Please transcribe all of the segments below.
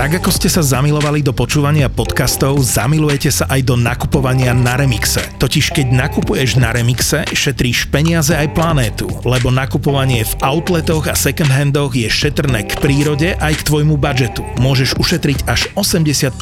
Tak ako ste sa zamilovali do počúvania podcastov, zamilujete sa aj do nakupovania na Remixe. Totiž keď nakupuješ na Remixe, šetríš peniaze aj planétu, lebo nakupovanie v outletoch a second handoch je šetrné k prírode aj k tvojmu budžetu. Môžeš ušetriť až 80%.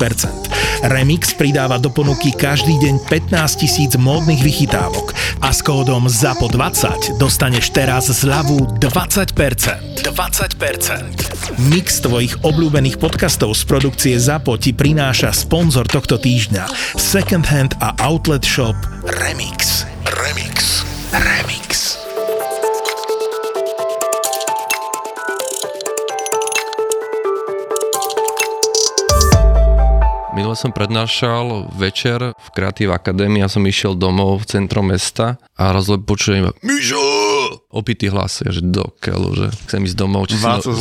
Remix pridáva do ponuky každý deň 15 tisíc módnych vychytávok a s kódom ZAPO20 dostaneš teraz zľavu 20%. 20%. Mix tvojich obľúbených podcastov podcastov z produkcie ZAPO ti prináša sponzor tohto týždňa Second Hand a Outlet Shop Remix. Remix. Remix. Minule som prednášal večer v Creative Academy a som išiel domov v centrom mesta a rozle počujem Mišo! Opitý hlas, že do keľu, že chcem ísť domov, či syno, si,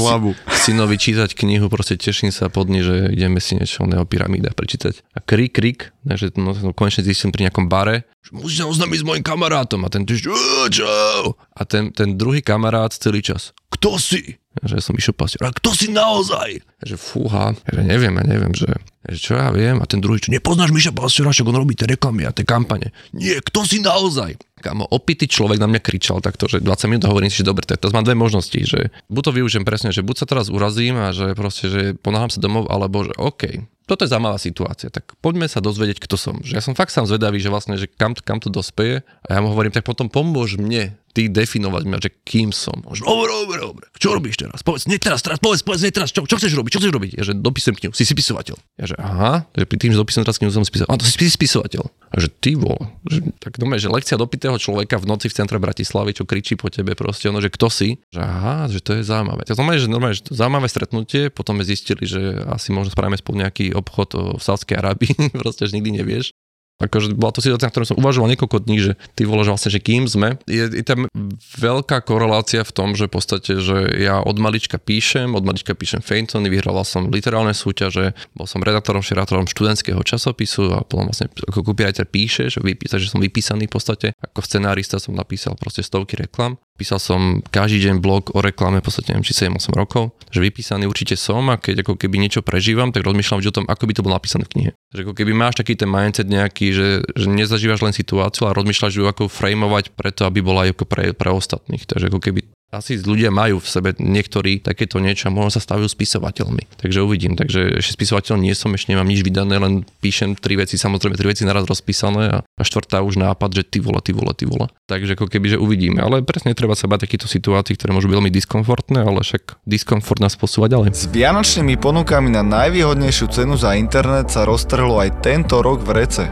synovi čítať knihu, proste teším sa pod ní, že ideme si niečo o pyramída prečítať. A krik, krik, takže no, no, konečne zistím pri nejakom bare, že musíš sa oznámiť s mojim kamarátom a ten tiež, čau. A ten, ten druhý kamarát celý čas, kto si? Že som išiel pastier, a kto si naozaj? Že fúha, že neviem, ja neviem, že, že čo ja viem. A ten druhý, čo nepoznáš Miša Pastiera, však on robí tie reklamy a tie kampane. Nie, kto si naozaj? Kamo, opitý človek na mňa kričal takto, že 20 minút hovorím si, že dobre, tak to mám dve možnosti, že buď to využijem presne, že buď sa teraz urazím a že proste, že ponáham sa domov, alebo že OK, toto je zaujímavá situácia, tak poďme sa dozvedieť, kto som. Že ja som fakt sám zvedavý, že vlastne, že kam, kam to dospeje a ja mu hovorím, tak potom pomôž mne ty definovať mňa, že kým som. Dobre, dobre, dobre. Čo robíš teraz? Povedz, nie teraz, teraz, povedz, povedz, nie teraz. Čo, čo chceš robiť? Čo chceš robiť? Ja, že dopisujem knihu. Si spisovateľ. Ja, že aha, že pri tým, že dopisujem teraz knihu, som spisovateľ. A to si spisovateľ. A že ty vole. Že, tak dome, že lekcia dopitého človeka v noci v centre Bratislavy, čo kričí po tebe proste, ono, že kto si? Že aha, že to je zaujímavé. Tak znamená, že normálne, že to zaujímavé stretnutie, potom sme zistili, že asi možno spravíme spolu nejaký obchod v Sádskej Arábii, proste, že nikdy nevieš. Akože bola to situácia, na ktorom som uvažoval niekoľko dní, že ty vole, že vlastne, že kým sme. Je, je tam veľká korelácia v tom, že v podstate, že ja od malička píšem, od malička píšem Feintony, vyhral som literálne súťaže, bol som redaktorom, šerátorom študentského časopisu a potom vlastne ako copywriter píšeš, vypísať, že som vypísaný v podstate. Ako scenárista som napísal proste stovky reklam. Písal som každý deň blog o reklame, v podstate neviem, či 7-8 rokov, že vypísaný určite som a keď ako keby niečo prežívam, tak rozmýšľam o tom, ako by to bolo napísané v knihe. Že ako keby máš taký ten mindset nejaký, že, že nezažívaš len situáciu, ale rozmýšľaš ju ako frameovať preto, aby bola aj ako pre, pre ostatných. Takže ako keby asi ľudia majú v sebe niektorí takéto niečo a možno sa stavujú spisovateľmi. Takže uvidím. Takže ešte spisovateľ nie som, ešte nemám nič vydané, len píšem tri veci, samozrejme tri veci naraz rozpísané a, a štvrtá už nápad, že ty vole, ty vole, ty vole. Takže ako keby, že uvidíme. Ale presne treba sa bať takýchto situácií, ktoré môžu byť veľmi diskomfortné, ale však diskomfort nás posúva ďalej. S vianočnými ponukami na najvýhodnejšiu cenu za internet sa roztrhlo aj tento rok v rece.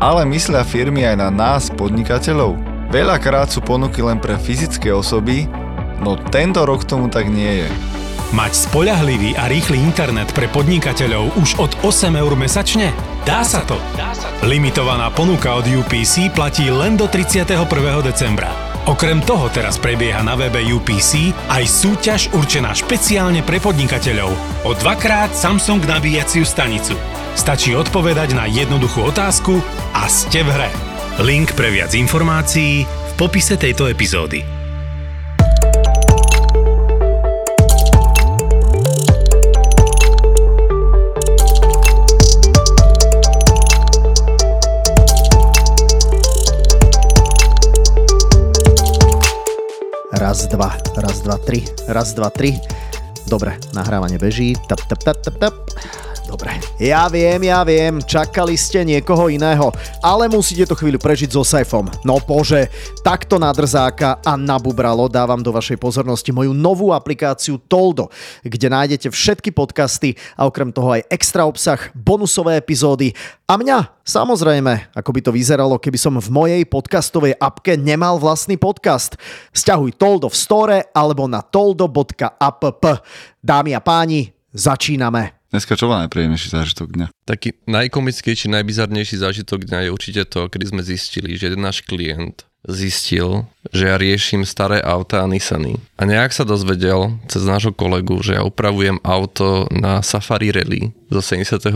Ale myslia firmy aj na nás, podnikateľov. Veľakrát sú ponuky len pre fyzické osoby, no tento rok tomu tak nie je. Mať spoľahlivý a rýchly internet pre podnikateľov už od 8 eur mesačne? Dá sa to! Limitovaná ponuka od UPC platí len do 31. decembra. Okrem toho teraz prebieha na webe UPC aj súťaž určená špeciálne pre podnikateľov o dvakrát Samsung nabíjaciu stanicu. Stačí odpovedať na jednoduchú otázku a ste v hre. Link pre viac informácií v popise tejto epizódy. Raz, dva, raz, dva, tri, raz, dva, tri. Dobre, nahrávanie beží. Tap, tap, tap, tap, tap. Dobre. Ja viem, ja viem, čakali ste niekoho iného, ale musíte to chvíľu prežiť so Saifom. No bože, takto na drzáka a na bubralo dávam do vašej pozornosti moju novú aplikáciu Toldo, kde nájdete všetky podcasty a okrem toho aj extra obsah, bonusové epizódy a mňa, samozrejme, ako by to vyzeralo, keby som v mojej podcastovej apke nemal vlastný podcast. Sťahuj Toldo v store alebo na toldo.app. Dámy a páni, začíname. Dneska čo bol najpríjemnejší zážitok dňa? Taký najkomickejší, najbizarnejší zážitok dňa je určite to, kedy sme zistili, že jeden náš klient zistil že ja riešim staré auta a Nissany. A nejak sa dozvedel cez nášho kolegu, že ja upravujem auto na Safari Rally zo 75.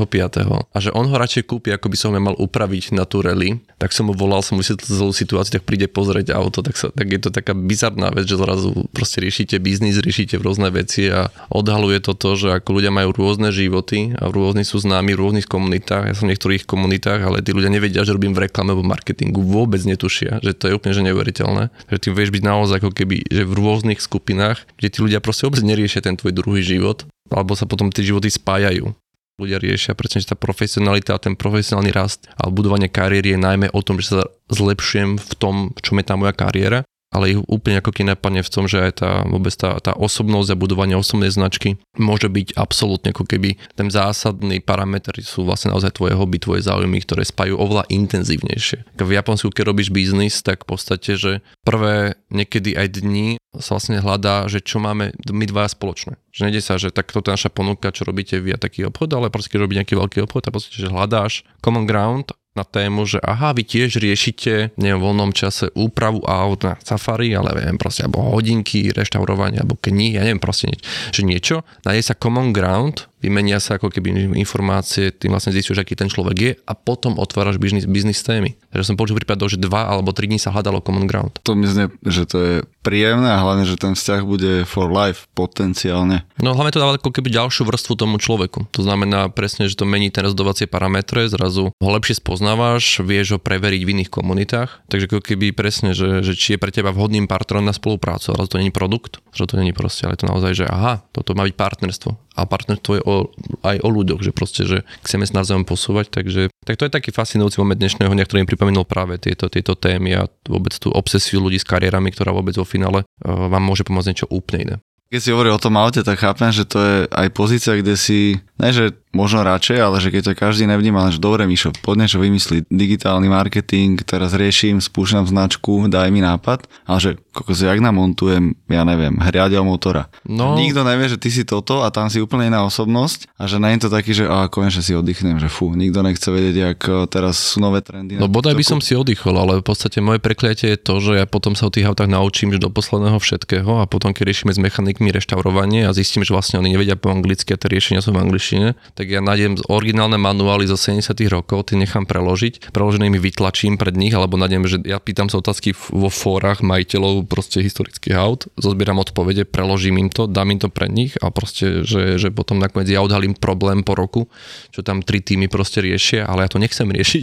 a že on ho radšej kúpi, ako by som ho mal upraviť na tú rally. Tak som mu volal, som vysvetlil celú situáciu, tak príde pozrieť auto, tak, sa, tak je to taká bizarná vec, že zrazu proste riešite biznis, riešite rôzne veci a odhaluje to to, že ako ľudia majú rôzne životy a rôzni sú známi v rôznych komunitách. Ja som v niektorých komunitách, ale tí ľudia nevedia, že robím v reklame alebo marketingu. Vôbec netušia, že to je úplne že neuveriteľné že ty vieš byť naozaj ako keby, že v rôznych skupinách, kde tí ľudia proste vôbec neriešia ten tvoj druhý život, alebo sa potom tie životy spájajú. Ľudia riešia, pretože tá profesionalita a ten profesionálny rast a budovanie kariéry je najmä o tom, že sa zlepšujem v tom, čo je tá moja kariéra ale ich úplne ako keď napadne v tom, že aj tá, vôbec tá, tá osobnosť a budovanie osobnej značky môže byť absolútne ako keby ten zásadný parameter sú vlastne naozaj tvoje hobby, tvoje záujmy, ktoré spajú oveľa intenzívnejšie. V Japonsku, keď robíš biznis, tak v podstate, že prvé niekedy aj dni sa vlastne hľadá, že čo máme my dva spoločné. Že nejde sa, že tak toto je naša ponuka, čo robíte vy a taký obchod, ale proste keď robí nejaký veľký obchod v podstate, že hľadáš common ground na tému, že aha, vy tiež riešite neviem, v voľnom čase úpravu aut na Safari, ale neviem, proste, alebo hodinky, reštaurovanie, alebo knihy, ja neviem, proste nieč, že niečo, nájde sa common ground, vymenia sa ako keby informácie, tým vlastne zistíš, aký ten človek je a potom otváraš biznis, biznis témy. Takže som počul prípadov, že dva alebo tri dní sa hľadalo common ground. To myslím, že to je príjemné a hlavne, že ten vzťah bude for life potenciálne. No hlavne to dáva ako keby ďalšiu vrstvu tomu človeku. To znamená presne, že to mení ten rozhodovacie parametre, zrazu ho lepšie spoznávaš, vieš ho preveriť v iných komunitách. Takže ako keby presne, že, že či je pre teba vhodným partnerom na spoluprácu, ale to je produkt, že to je proste, ale to naozaj, že aha, toto má byť partnerstvo a partnerstvo je o, aj o ľuďoch, že proste, že chceme sa navzájom posúvať, takže tak to je taký fascinujúci moment dnešného dňa, ktorý mi pripomenul práve tieto, tieto témy a vôbec tú obsesiu ľudí s kariérami, ktorá vôbec vo finále uh, vám môže pomôcť niečo úplne iné. Keď si hovorí o tom aute, tak chápem, že to je aj pozícia, kde si, ne že možno radšej, ale že keď to každý nevníma, že dobre Mišo, poď niečo vymyslí, digitálny marketing, teraz riešim, spúšťam značku, daj mi nápad, ale že kokos, jak namontujem, ja neviem, hriadel motora. No. Nikto nevie, že ty si toto a tam si úplne iná osobnosť a že nie je to taký, že a konečne si oddychnem, že fú, nikto nechce vedieť, jak e, teraz sú nové trendy. No bodaj by som si oddychol, ale v podstate moje prekliatie je to, že ja potom sa o tých autách naučím, že do posledného všetkého a potom keď riešime s mechanikmi reštaurovanie a zistím, že vlastne oni nevedia po anglicky a tie riešenia sú v angličtine, tak ja nájdem originálne manuály zo 70 rokov, tie nechám preložiť, preložené mi vytlačím pred nich, alebo nájdem, že ja pýtam sa otázky vo fórach majiteľov proste historických aut, zozbieram odpovede, preložím im to, dám im to pred nich a proste, že, že potom nakoniec ja odhalím problém po roku, čo tam tri týmy proste riešia, ale ja to nechcem riešiť.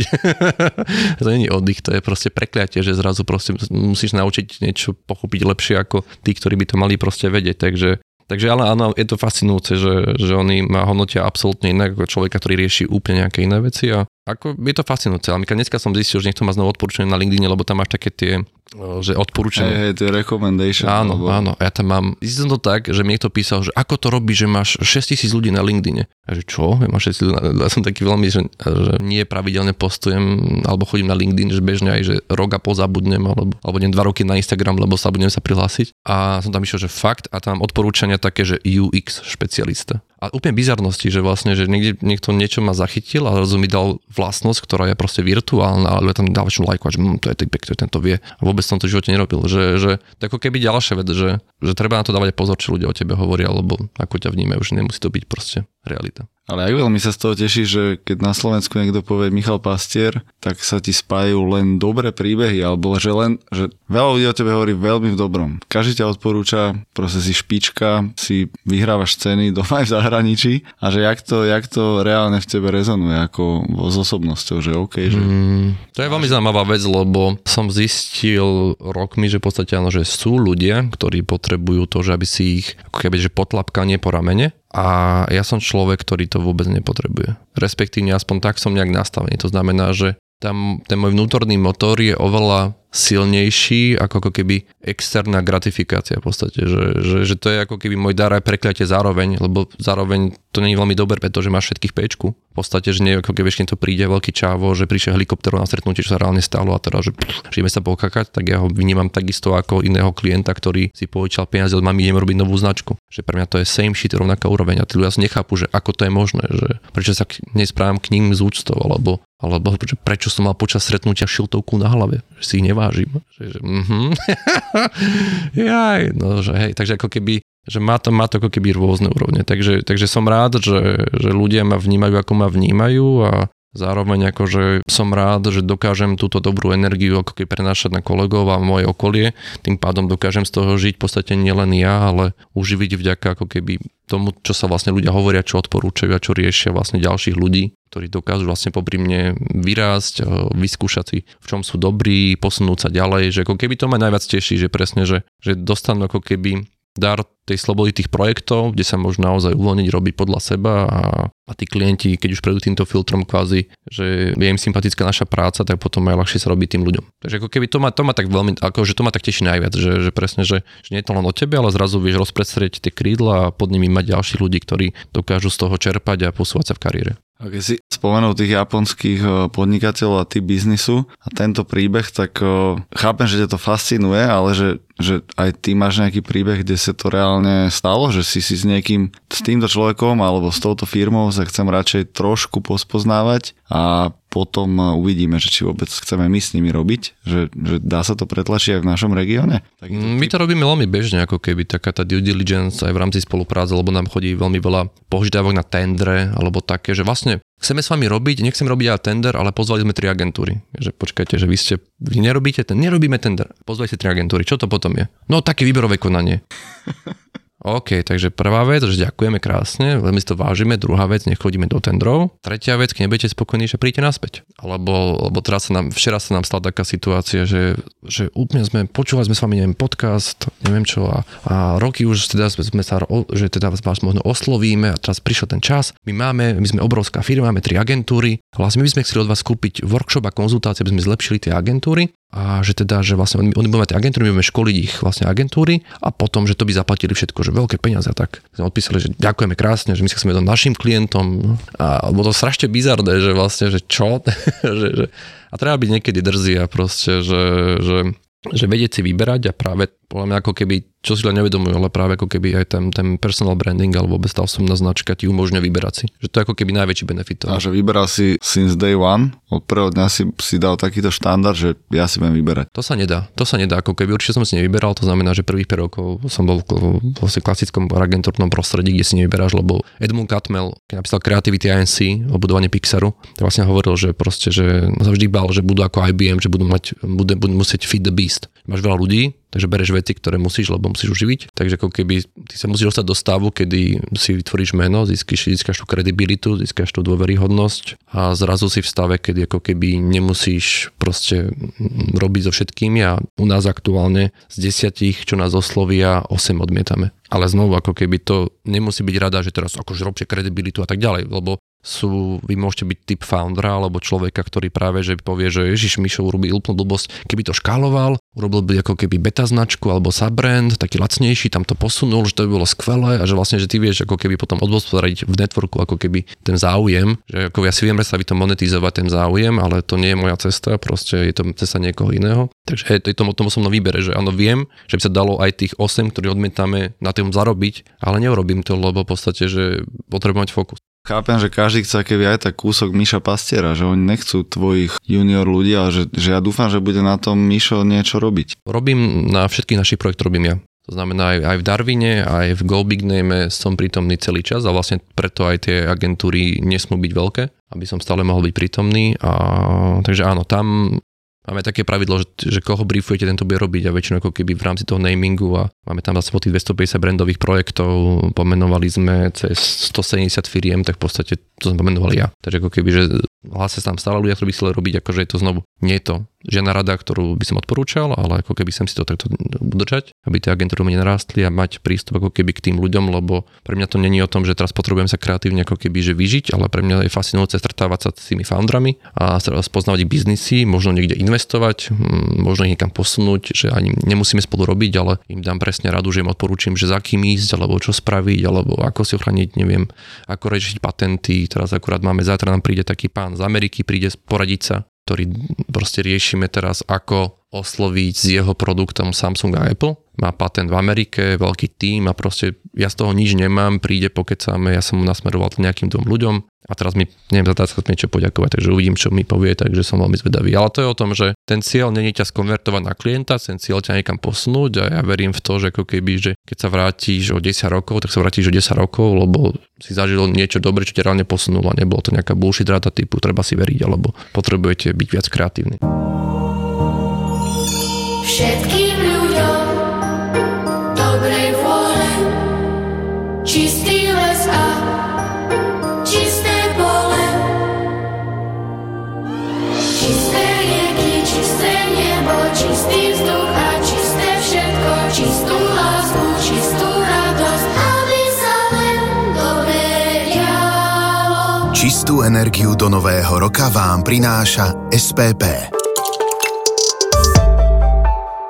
to není oddych, to je proste prekliatie, že zrazu proste musíš naučiť niečo pochopiť lepšie ako tí, ktorí by to mali proste vedieť. Takže Takže ale áno, je to fascinujúce, že, že oni ma hodnotia absolútne inak ako človeka, ktorý rieši úplne nejaké iné veci a ako je to fascinujúce. Ale dneska som zistil, že niekto má znovu odporúčanie na LinkedIn, lebo tam máš také tie že odporúčam. Hey, hey, to je recommendation. Áno, alebo... áno. Ja tam mám, zistil som to tak, že mi niekto písal, že ako to robí, že máš 6000 ľudí na LinkedIne. A že čo? Ja, máš 6 ľudí na... ja som taký veľmi, že, že nie pravidelne postujem, alebo chodím na LinkedIn, že bežne aj, že rok a pol zabudnem, alebo, alebo neviem, dva roky na Instagram, lebo sa budem sa prihlásiť. A som tam išiel, že fakt, a tam odporúčania také, že UX špecialista a úplne bizarnosti, že vlastne, že niekde, niekto niečo ma zachytil a zrazu mi dal vlastnosť, ktorá je proste virtuálna, ale tam dal väčšinu lajku, že hm, to je typek, to tento vie. A vôbec som to v živote nerobil. Že, že to ako keby ďalšia vec, že, že treba na to dávať pozor, čo ľudia o tebe hovoria, alebo ako ťa vnímajú, že nemusí to byť proste realita. Ale aj veľmi sa z toho teší, že keď na Slovensku niekto povie Michal Pastier, tak sa ti spájajú len dobré príbehy, alebo že len, že veľa ľudí o tebe hovorí veľmi v dobrom. Každý ťa odporúča, proste si špička, si vyhrávaš ceny doma aj v zahraničí a že jak to, jak to reálne v tebe rezonuje ako s osobnosťou, že OK, že... Mm, to je veľmi zaujímavá vec, lebo som zistil rokmi, že v podstate áno, že sú ľudia, ktorí potrebujú to, že aby si ich ako keby, že potlapkanie po ramene, a ja som človek, ktorý to vôbec nepotrebuje. Respektívne aspoň tak som nejak nastavený. To znamená, že tam ten môj vnútorný motor je oveľa silnejší ako, ako keby externá gratifikácia v podstate, že, že, že to je ako keby môj dar aj prekliatie zároveň, lebo zároveň to je veľmi dobré, pretože máš všetkých pečku. V podstate, že nie ako keby ešte to príde veľký čávo, že prišiel helikopterov na stretnutie, čo sa reálne stalo a teda, že pff, sa pokakať, tak ja ho vnímam takisto ako iného klienta, ktorý si požičal peniaze od mami, idem robiť novú značku. Že pre mňa to je same shit, rovnaká úroveň a tí ľudia nechápu, že ako to je možné, že prečo sa nesprávam k ním z úctou, alebo alebo prečo som mal počas stretnutia šiltovku na hlave, že si ich vážim. Že, že, mm-hmm. Jaj, no, že hej, takže ako keby že má to, má to ako keby rôzne úrovne. Takže, takže som rád, že, že ľudia ma vnímajú, ako ma vnímajú a Zároveň akože som rád, že dokážem túto dobrú energiu ako keby prenášať na kolegov a moje okolie, tým pádom dokážem z toho žiť v podstate nielen ja, ale uživiť vďaka ako keby tomu, čo sa vlastne ľudia hovoria, čo odporúčajú a čo riešia vlastne ďalších ľudí, ktorí dokážu vlastne popri mne vyrásť, eh, vyskúšať si, v čom sú dobrí, posunúť sa ďalej, že ako keby to ma najviac teší, že presne, že, že dostanú ako keby dar tej slobody tých projektov, kde sa môžu naozaj uvoľniť, robiť podľa seba a, a tí klienti, keď už prejdú týmto filtrom kvázi, že je im sympatická naša práca, tak potom aj ľahšie sa robí tým ľuďom. Takže ako keby to ma, to ma tak veľmi, ako že to ma tak teší najviac, že, že presne, že, že nie je to len o tebe, ale zrazu vieš rozprestrieť tie krídla a pod nimi mať ďalších ľudí, ktorí dokážu z toho čerpať a posúvať sa v kariére. A keď si spomenul tých japonských e, podnikateľov a tých biznisu a tento príbeh, tak e, chápem, že ťa to fascinuje, ale že, že aj ty máš nejaký príbeh, kde sa to reálne stalo, že si si s niekým, s týmto človekom alebo s touto firmou sa chcem radšej trošku pospoznávať a potom uvidíme, že či vôbec chceme my s nimi robiť, že, že dá sa to pretlačiť aj v našom regióne. My to robíme veľmi bežne, ako keby taká tá due diligence aj v rámci spolupráce, lebo nám chodí veľmi veľa požiadavok na tendre, alebo také, že vlastne chceme s vami robiť, nechcem robiť aj tender, ale pozvali sme tri agentúry. Že počkajte, že vy ste, vy nerobíte ten, nerobíme tender, pozvali ste tri agentúry, čo to potom je? No také výberové konanie. OK, takže prvá vec, že ďakujeme krásne, veľmi si to vážime. Druhá vec, nech chodíme do tendrov. Tretia vec, keď nebudete spokojní, že príďte naspäť. Alebo, lebo teraz sa nám, včera sa nám stala taká situácia, že, že úplne sme, počúvali sme s vami, neviem, podcast, neviem čo, a, a roky už teda sme, sme sa, že teda vás možno oslovíme a teraz prišiel ten čas. My máme, my sme obrovská firma, máme tri agentúry, vlastne my by sme chceli od vás kúpiť workshop a konzultácie, aby sme zlepšili tie agentúry a že teda, že vlastne oni, budú mať agentúry, my budeme školiť ich vlastne agentúry a potom, že to by zaplatili všetko, že veľké peniaze a tak. Sme odpísali, že ďakujeme krásne, že my sa chceme to našim klientom a bolo to strašne bizarné, že vlastne, že čo? že, že, a treba byť niekedy drzý a proste, že, že, že vedieť si vyberať a práve podľa mňa ako keby čo si len nevedomujú, ale práve ako keby aj ten, ten personal branding alebo vôbec tá osobná značka ti umožňuje vyberať si. Že to je ako keby najväčší benefit. A že vyberal si since day one, od prvého dňa si, si dal takýto štandard, že ja si budem vyberať. To sa nedá, to sa nedá, ako keby určite som si nevyberal, to znamená, že prvých 5 rokov som bol v vlastne klasickom agentúrnom prostredí, kde si nevyberáš, lebo Edmund Catmel, keď napísal Creativity INC o budovaní Pixaru, tak vlastne hovoril, že proste, že sa vždy bál, že budú ako IBM, že budú mať, budú, budú musieť feed the beast. Máš veľa ľudí, takže bereš veci, ktoré musíš, lebo musíš uživiť. Takže ako keby ty sa musíš dostať do stavu, kedy si vytvoríš meno, získaš, získaš tú kredibilitu, získaš tú dôveryhodnosť a zrazu si v stave, kedy ako keby nemusíš proste robiť so všetkými a u nás aktuálne z desiatich, čo nás oslovia, 8 odmietame. Ale znovu, ako keby to nemusí byť rada, že teraz akože robte kredibilitu a tak ďalej, lebo sú, vy môžete byť typ foundera alebo človeka, ktorý práve že povie, že Ježiš Mišo urobí úplnú blbosť, keby to škáloval, urobil by ako keby beta značku alebo subbrand, taký lacnejší, tam to posunul, že to by bolo skvelé a že vlastne, že ty vieš ako keby potom odhospodariť v networku ako keby ten záujem, že ako ja si viem predstaviť to monetizovať ten záujem, ale to nie je moja cesta, proste je to cesta niekoho iného. Takže je to tomu, tomu som výbere, že áno viem, že by sa dalo aj tých 8, ktorí odmietame na tým zarobiť, ale neurobím to, lebo v podstate, že potrebujem mať fokus. Chápem, že každý chce keby aj tak kúsok Miša Pastiera, že oni nechcú tvojich junior ľudí, ale že, že ja dúfam, že bude na tom Mišo niečo robiť. Robím na všetkých našich projektoch robím ja. To znamená aj, aj v Darwine, aj v Go Big Name som prítomný celý čas a vlastne preto aj tie agentúry nesmú byť veľké, aby som stále mohol byť prítomný. A, takže áno, tam Máme také pravidlo, že, že koho briefujete, tento bude robiť a väčšinou ako keby v rámci toho namingu a máme tam zase po tých 250 brandových projektov, pomenovali sme cez 170 firiem, tak v podstate to sme pomenovali ja. Takže ako keby, že hlásia sa tam stále ľudia, ktorí by chceli robiť, akože je to znovu, nie je to žiadna rada, ktorú by som odporúčal, ale ako keby som si to takto udržať, aby tie agentúry mi nenarástli a mať prístup ako keby k tým ľuďom, lebo pre mňa to není o tom, že teraz potrebujem sa kreatívne ako keby že vyžiť, ale pre mňa je fascinujúce stretávať sa s tými foundrami a spoznávať ich biznisy, možno niekde investovať, hm, možno ich niekam posunúť, že ani nemusíme spolu robiť, ale im dám presne radu, že im odporúčam, že za kým ísť, alebo čo spraviť, alebo ako si ochraniť, neviem, ako riešiť patenty. Teraz akurát máme, zajtra nám príde taký pán z Ameriky, príde poradiť sa, ktorý proste riešime teraz, ako osloviť s jeho produktom Samsung a Apple. Má patent v Amerike, veľký tým a proste ja z toho nič nemám, príde pokecáme, ja som mu nasmeroval nejakým dvom ľuďom a teraz mi, neviem, za to niečo poďakovať, takže uvidím, čo mi povie, takže som veľmi zvedavý. Ale to je o tom, že ten cieľ není ťa skonvertovať na klienta, ten cieľ ťa niekam posunúť a ja verím v to, že ako keby, že keď sa vrátiš o 10 rokov, tak sa vrátiš o 10 rokov, lebo si zažil niečo dobré, čo ťa reálne posunulo nebolo to nejaká bullshit rata typu, treba si veriť, alebo potrebujete byť viac kreatívni. Všetkým ľuďom dobrej čistý vzduch čisté všetko, čistú lásku, čistú radosť, aby. Čistú energiu do nového roka vám prináša SPP.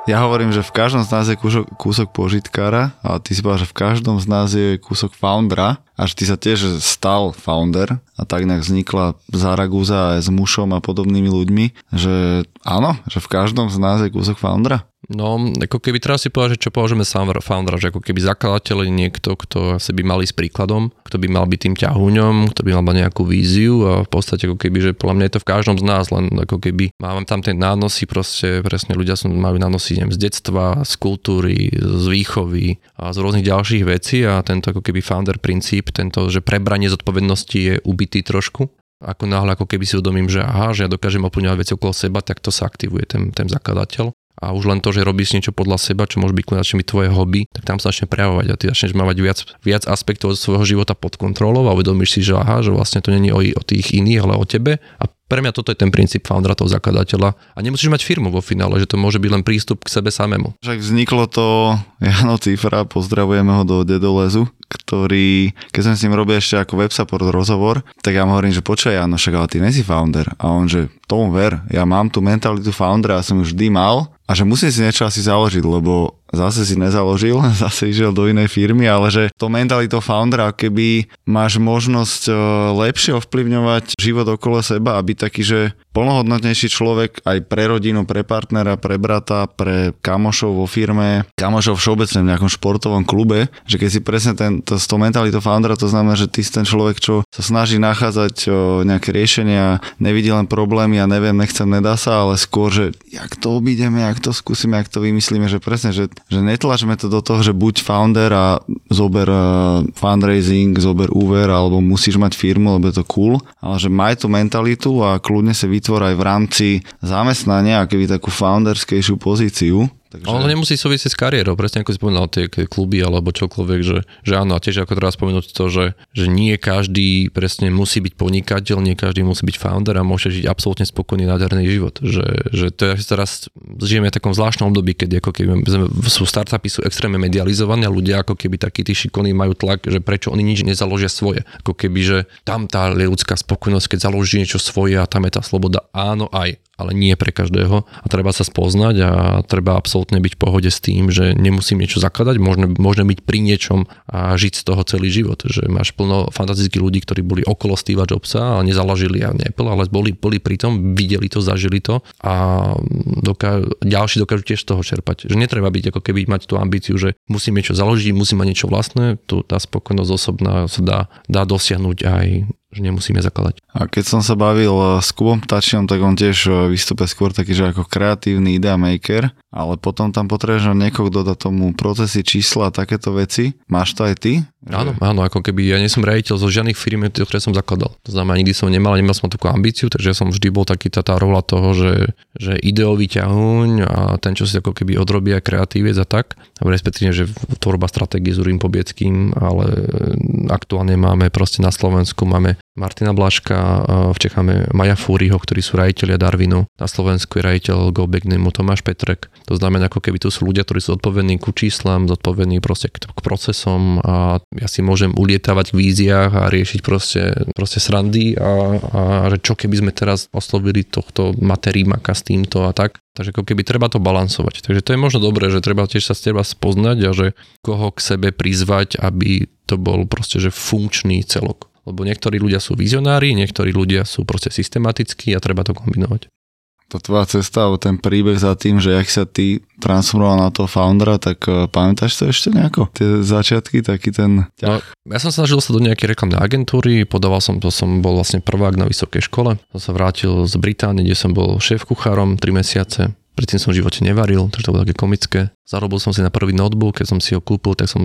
Ja hovorím, že v každom z nás je kúsok, kúsok požitkára a ty si povedal, že v každom z nás je kúsok foundera a že ty sa tiež stal founder a tak nejak vznikla Zaraguza aj s Mušom a podobnými ľuďmi, že áno, že v každom z nás je kúsok foundera. No, ako keby teraz si povedať, že čo považujeme foundera, že ako keby zakladateľ je niekto, kto asi by mal ísť príkladom, kto by mal byť tým ťahuňom, kto by mal mať nejakú víziu a v podstate ako keby, že podľa mňa je to v každom z nás, len ako keby máme tam tie nánosy, proste presne ľudia sú, majú nánosy neviem, z detstva, z kultúry, z výchovy a z rôznych ďalších vecí a tento ako keby founder princíp, tento, že prebranie zodpovednosti je ubitý trošku. Ako náhle ako keby si uvedomím, že aha, že ja dokážem oplňovať veci okolo seba, tak to sa aktivuje ten, ten zakladateľ a už len to, že robíš niečo podľa seba, čo môže byť konečne tvoje hobby, tak tam sa začne prejavovať a ty začneš mať viac, viac aspektov svojho života pod kontrolou a uvedomíš si, že aha, že vlastne to není o, o tých iných, ale o tebe a pre mňa toto je ten princíp foundera, toho zakladateľa. A nemusíš mať firmu vo finále, že to môže byť len prístup k sebe samému. Však vzniklo to Jano Cifra, pozdravujeme ho do Dedolezu, ktorý, keď som s ním robil ešte ako web support rozhovor, tak ja mu hovorím, že počkaj Jano, však ale ty nesi founder. A on, že tomu ver, ja mám tú mentalitu foundera a som ju vždy mal a že musím si niečo asi založiť, lebo zase si nezaložil, zase išiel do inej firmy, ale že to mentalitou foundera, keby máš možnosť e, lepšie ovplyvňovať život okolo seba a byť taký, že plnohodnotnejší človek aj pre rodinu, pre partnera, pre brata, pre kamošov vo firme, kamošov všeobecne v nejakom športovom klube, že keď si presne ten, to, to mentalitou foundera, to znamená, že ty si ten človek, čo sa snaží nachádzať o, nejaké riešenia, nevidí len problémy a neviem, nechcem, nedá sa, ale skôr, že jak to obídeme, jak to skúsime, jak to vymyslíme, že presne, že že netlačme to do toho, že buď founder a zober uh, fundraising, zober úver, alebo musíš mať firmu, lebo je to cool, ale že maj tú mentalitu a kľudne sa vytvor aj v rámci zamestnania, keby takú founderskejšiu pozíciu, Takže... Ono nemusí súvisieť s kariérou, presne ako si spomínal tie kluby alebo čokoľvek, že, že áno, a tiež ako teraz spomenúť to, že, že nie každý presne musí byť podnikateľ, nie každý musí byť founder a môže žiť absolútne spokojný, nádherný život. Že, že to je, teraz žijeme v takom zvláštnom období, keď ako keby sú startupy sú extrémne medializované a ľudia ako keby takí tí šikovní majú tlak, že prečo oni nič nezaložia svoje. Ako keby, že tam tá ľudská spokojnosť, keď založí niečo svoje a tam je tá sloboda, áno aj, ale nie pre každého. A treba sa spoznať a treba absolútne byť v pohode s tým, že nemusím niečo zakladať, môžeme, môžeme byť pri niečom a žiť z toho celý život, že máš plno fantastických ľudí, ktorí boli okolo Steve Jobsa a nezaložili ani Apple, ale boli, boli pri tom, videli to, zažili to a doká- ďalší dokážu tiež z toho čerpať. Že netreba byť ako keby mať tú ambíciu, že musím niečo založiť, musím mať niečo vlastné, tu tá spokojnosť osobná sa dá, dá dosiahnuť aj že nemusíme zakladať. A keď som sa bavil eh, s Kubom Ptačinom, tak on tiež eh, vystúpe skôr taký, že ako kreatívny idea maker, ale potom tam potrebuješ niekoho dodať tomu procesy, čísla a takéto veci. Máš to aj ty? Áno, áno, ako keby ja nie som riaditeľ zo žiadnych firm, ktoré som zakladal. To znamená, nikdy som nemal, nemal som takú ambíciu, takže som vždy bol taký tá, tá rola toho, že, že ideový ťahuň a ten, čo si ako keby odrobí aj kreatívec a tak. A respektíve, že tvorba stratégie s Urim Pobieckým, ale aktuálne máme proste na Slovensku máme Martina Blaška, v Čechách Maja Fúriho, ktorí sú rajiteľia Darwinu, na Slovensku je rajiteľ Go Big Name, Tomáš Petrek. To znamená, ako keby tu sú ľudia, ktorí sú odpovední ku číslam, zodpovední proste k, k procesom a ja si môžem ulietavať v víziách a riešiť proste, proste srandy a, a že čo keby sme teraz oslovili tohto materímaka s týmto a tak. Takže ako keby treba to balansovať. Takže to je možno dobré, že treba tiež sa s teba spoznať a že koho k sebe prizvať, aby to bol proste že funkčný celok lebo niektorí ľudia sú vizionári, niektorí ľudia sú proste systematickí a treba to kombinovať. tá tvoja cesta, alebo ten príbeh za tým, že jak sa ty transformoval na toho foundera, tak uh, pamätáš to ešte nejako? Tie začiatky, taký ten No, ja som snažil sa do nejakej reklamnej agentúry, podával som, to som bol vlastne prvák na vysokej škole, som sa vrátil z Británie, kde som bol šéf kuchárom 3 mesiace, Predtým som v živote nevaril, takže to bolo také komické. Zarobil som si na prvý notebook, keď som si ho kúpil, tak som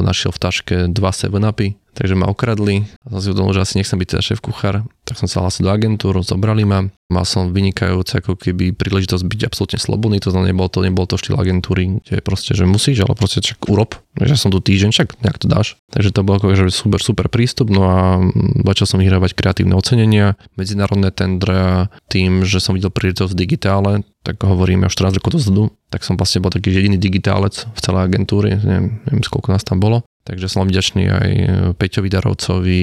našiel v taške dva 7 upy, takže ma okradli. Som si uvedomil, že asi nechcem byť teda šéf kuchár, tak som sa hlásil do agentúru, zobrali ma. Mal som vynikajúce ako keby príležitosť byť absolútne slobodný, to znamená, nebol to, nebol to štýl agentúry, kde proste, že musíš, ale proste čak urob, že som tu týždeň, čak nejak to dáš. Takže to bol ako že super, super prístup, no a začal som vyhrávať kreatívne ocenenia, medzinárodné tendre tým, že som videl príležitosť v digitále, tak hovoríme už 14 rokov dozadu, tak som vlastne bol taký jediný digitálec v celej agentúre, neviem, neviem koľko nás tam bolo. Takže som vďačný aj Peťovi Darovcovi,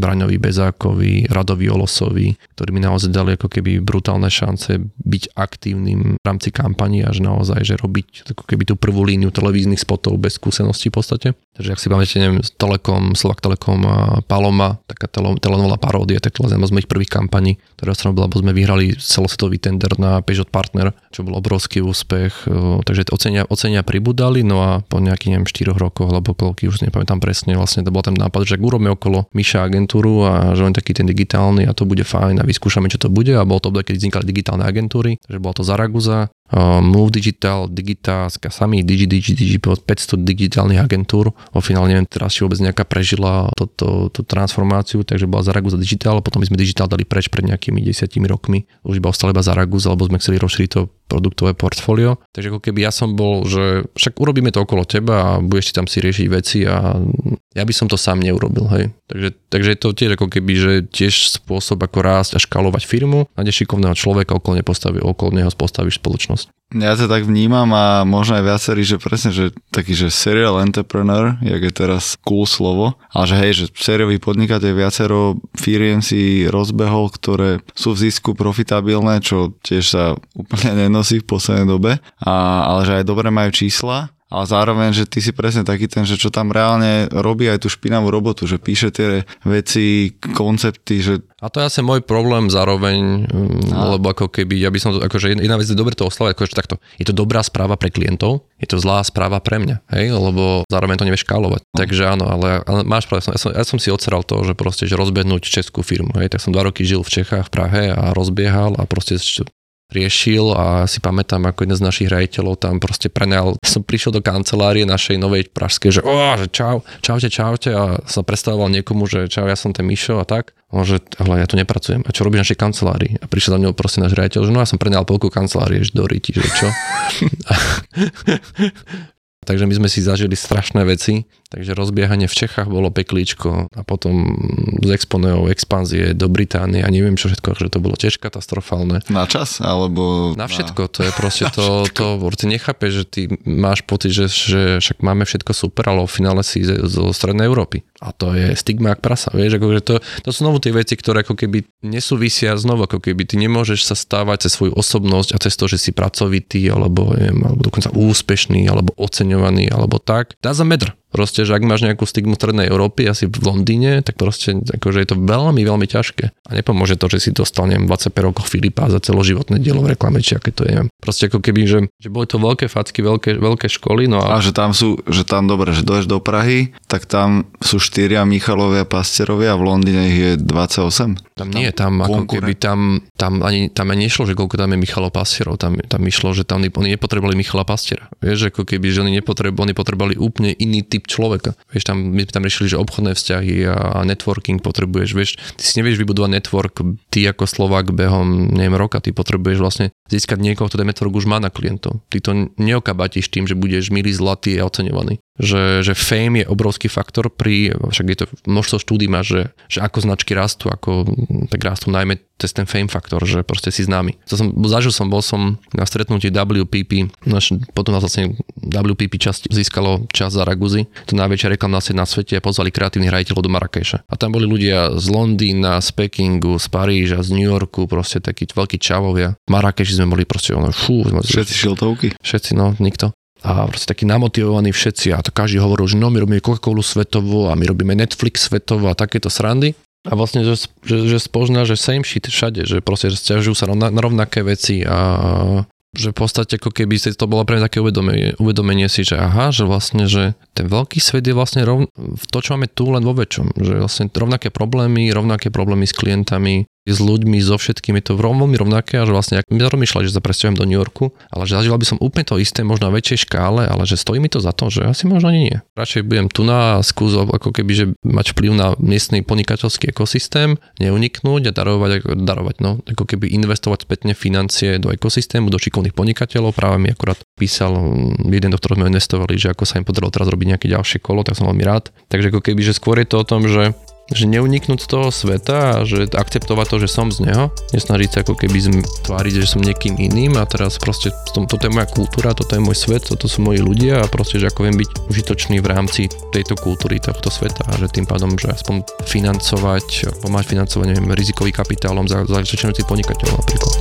Braňovi Bezákovi, Radovi Olosovi, ktorí mi naozaj dali ako keby brutálne šance byť aktívnym v rámci kampani a že naozaj, že robiť ako keby tú prvú líniu televíznych spotov bez skúsenosti v podstate. Takže ak si pamätáte, neviem, Telekom, Slovak Telekom Paloma, taká tele, telenová paródia, tak to z mojich prvých kampaní, ktorá som robila, bo sme vyhrali celosvetový tender na Peugeot Partner, čo bol obrovský úspech. Takže ocenia, ocenia pribudali, no a po nejakých, neviem, 4 rokoch alebo koľkých už nepamätám presne, vlastne to bol ten nápad, že ak urobíme okolo Myša agentúru a že len taký ten digitálny a to bude fajn a vyskúšame, čo to bude. A bol to obdobie, keď vznikali digitálne agentúry, takže bola to Zaragoza, Move Digital, Digitask a samý Digi, Digi, Digi, 500 digitálnych agentúr. O finále neviem teraz, či vôbec nejaká prežila toto, tú transformáciu, takže bola Zaragoza Digital, potom sme Digital dali preč pred nejakými desiatimi rokmi. Už iba ostala iba Zaragoza, lebo sme chceli rozšíriť to produktové portfólio. Takže ako keby ja som bol, že však urobíme to okolo teba a budeš si tam si riešiť veci a ja by som to sám neurobil, hej. Takže, takže je to tiež ako keby, že tiež spôsob ako rásť a škalovať firmu, nájdeš šikovného človeka, okolo, nepostaví, okolo neho postavíš spoločnosť. Ja to tak vnímam a možno aj viacerí, že presne, že taký, že serial entrepreneur, jak je teraz cool slovo, ale že hej, že sériový podnikateľ viacero firiem si rozbehol, ktoré sú v zisku profitabilné, čo tiež sa úplne nenosí v poslednej dobe, a, ale že aj dobre majú čísla ale zároveň, že ty si presne taký ten, že čo tam reálne robí aj tú špinavú robotu, že píše tie veci, koncepty, že... A to je asi môj problém zároveň, a. lebo ako keby, ja by som to, akože jedna vec je dobre to oslavať, akože takto, je to dobrá správa pre klientov, je to zlá správa pre mňa, hej, lebo zároveň to nevieš škálovať. No. Takže áno, ale, ale máš pravdu, ja som, ja som si odseral to, že proste, že rozbehnúť českú firmu, hej, tak som dva roky žil v Čechách, v Prahe a rozbiehal a proste riešil a si pamätám, ako jeden z našich rejiteľov tam proste prenajal. Som prišiel do kancelárie našej novej pražskej, že, oh, že čau, čaute, čaute a som predstavoval niekomu, že čau, ja som ten Mišo a tak. On, že, ale ja tu nepracujem. A čo robíš v našej kancelárii? A prišiel za mňou proste náš riaditeľ, že no ja som prenajal polku kancelárie, že do riti, že čo? Takže my sme si zažili strašné veci, takže rozbiehanie v Čechách bolo peklíčko a potom z Exponeov expanzie do Británie a neviem čo všetko, že to bolo tiež katastrofálne. Na čas? Alebo... Na všetko, na... to je proste to, to, ty nechápeš, že ty máš pocit, že, že však máme všetko super, ale v finále si zo strednej Európy. A to je stigma ak prasa, vieš, ako, že to, to sú znovu tie veci, ktoré ako keby nesúvisia znovu, ako keby ty nemôžeš sa stávať cez svoju osobnosť a cez to, že si pracovitý, alebo, neviem, alebo dokonca úspešný, alebo oceňovaný, alebo tak. Dá za medr. Proste, že ak máš nejakú stigmu strednej Európy, asi v Londýne, tak proste akože je to veľmi, veľmi ťažké. A nepomôže to, že si dostal, neviem, 25 rokov Filipa za celoživotné dielo v reklame, či aké to je. Proste ako keby, že, že boli to veľké facky, veľké, veľké školy. No a... a že tam sú, že tam dobre, že doješ do Prahy, tak tam sú štyria Michalovia Pasterovia a v Londýne ich je 28. Tam nie, tam ako keby tam, tam ani, tam ani nešlo, že koľko tam je Michalov Pastierov, tam, tam išlo, že tam oni nepotrebovali Michala Pastiera. Vieš, ako keby, že oni nepotrebovali, oni potrebovali úplne iný typ človeka. Vieš, tam, my tam riešili, že obchodné vzťahy a networking potrebuješ, vieš, ty si nevieš vybudovať network, ty ako Slovák behom, neviem, roka, ty potrebuješ vlastne získať niekoho, kto ten network už má na klientov. Ty to neokabatíš tým, že budeš milý, zlatý a oceňovaný že, že fame je obrovský faktor pri, však je to množstvo štúdí má, že, že ako značky rastú, ako tak rastú najmä cez ten fame faktor, že proste si známy. To som, zažil som, bol som na stretnutí WPP, naš, potom nás vlastne WPP časť získalo čas za Raguzy, to najväčšia reklamná sieť na svete a pozvali kreatívnych hraditeľov do Marrakeša. A tam boli ľudia z Londýna, z Pekingu, z Paríža, z New Yorku, proste takí veľkí čavovia. V Marrakeši sme boli proste, fú. Všetci šiltovky? Všetci, no, nikto a proste takí namotivovaní všetci a to každý hovoril, že no my robíme Coca-Colu svetovo a my robíme Netflix svetovo a takéto srandy. A vlastne, že, že, že spozná, že same shit všade, že proste že stiažujú sa na, na rovnaké veci a že v podstate ako keby to bolo pre mňa také uvedomenie, uvedomenie si, že aha, že vlastne, že ten veľký svet je vlastne rov, to, čo máme tu len vo väčšom, že vlastne rovnaké problémy, rovnaké problémy s klientami, s ľuďmi, so všetkými, to veľmi rovnaké a že vlastne, ak my rozmýšľali, že sa presťahujem do New Yorku, ale že zažíval by som úplne to isté, možno na väčšej škále, ale že stojí mi to za to, že asi možno nie. Radšej budem tu na skús, ako keby, že mať vplyv na miestny podnikateľský ekosystém, neuniknúť a darovať, darovať no, ako keby investovať spätne financie do ekosystému, do šikovných podnikateľov. Práve mi akurát písal jeden, do ktorého sme investovali, že ako sa im podarilo teraz robiť nejaké ďalšie kolo, tak som veľmi rád. Takže ako keby, že skôr je to o tom, že že neuniknúť z toho sveta a že akceptovať to, že som z neho, nesnažiť sa ako keby tváriť, že som niekým iným a teraz proste toto je moja kultúra, toto je môj svet, toto sú moji ľudia a proste, že ako viem byť užitočný v rámci tejto kultúry, tohto sveta a že tým pádom, že aspoň financovať, pomáhať financovať, neviem, rizikový kapitálom za, za začínajúcich podnikateľov napríklad.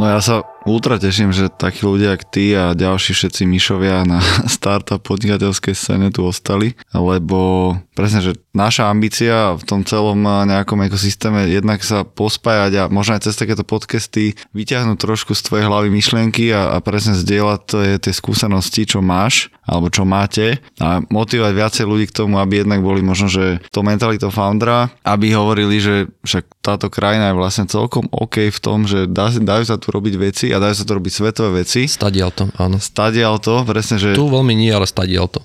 No ja sa ultra teším, že takí ľudia ako ty a ďalší všetci myšovia na startup podnikateľskej scéne tu ostali, lebo presne, že naša ambícia v tom celom nejakom ekosystéme jednak sa pospájať a možno aj cez takéto podcasty vyťahnuť trošku z tvojej hlavy myšlienky a, a presne zdieľať tie, skúsenosti, čo máš alebo čo máte a motivovať viacej ľudí k tomu, aby jednak boli možno, že to mentalitou foundera, aby hovorili, že však táto krajina je vlastne celkom OK v tom, že dá, dajú sa tu robiť veci a dajú sa to robiť svetové veci. Stadial to, áno. Stadial to, presne, že... Tu veľmi nie, ale stadial to.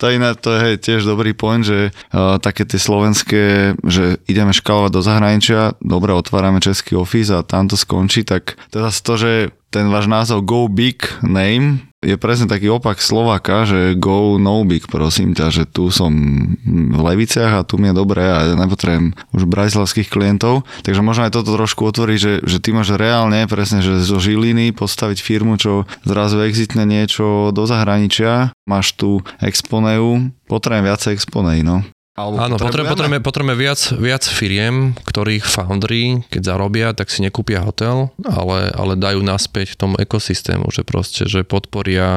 to iné, to je tiež dobrý point, že uh, také tie slovenské, že ideme škalovať do zahraničia, dobre, otvárame český office a tam to skončí, tak zase to, že ten váš názov Go Big Name je presne taký opak Slovaka, že go no big, prosím ťa, že tu som v Leviciach a tu mi je dobré a nepotrebujem už bratislavských klientov. Takže možno aj toto trošku otvoriť, že, že ty máš reálne presne, že zo Žiliny postaviť firmu, čo zrazu exitne niečo do zahraničia, máš tu Exponeu, potrebujem viacej Exponei, no. Alebo Áno, potrebujeme, potrebujeme, potrebujeme viac, viac firiem, ktorých foundry, keď zarobia, tak si nekúpia hotel, ale, ale dajú naspäť tomu ekosystému, že proste, že podporia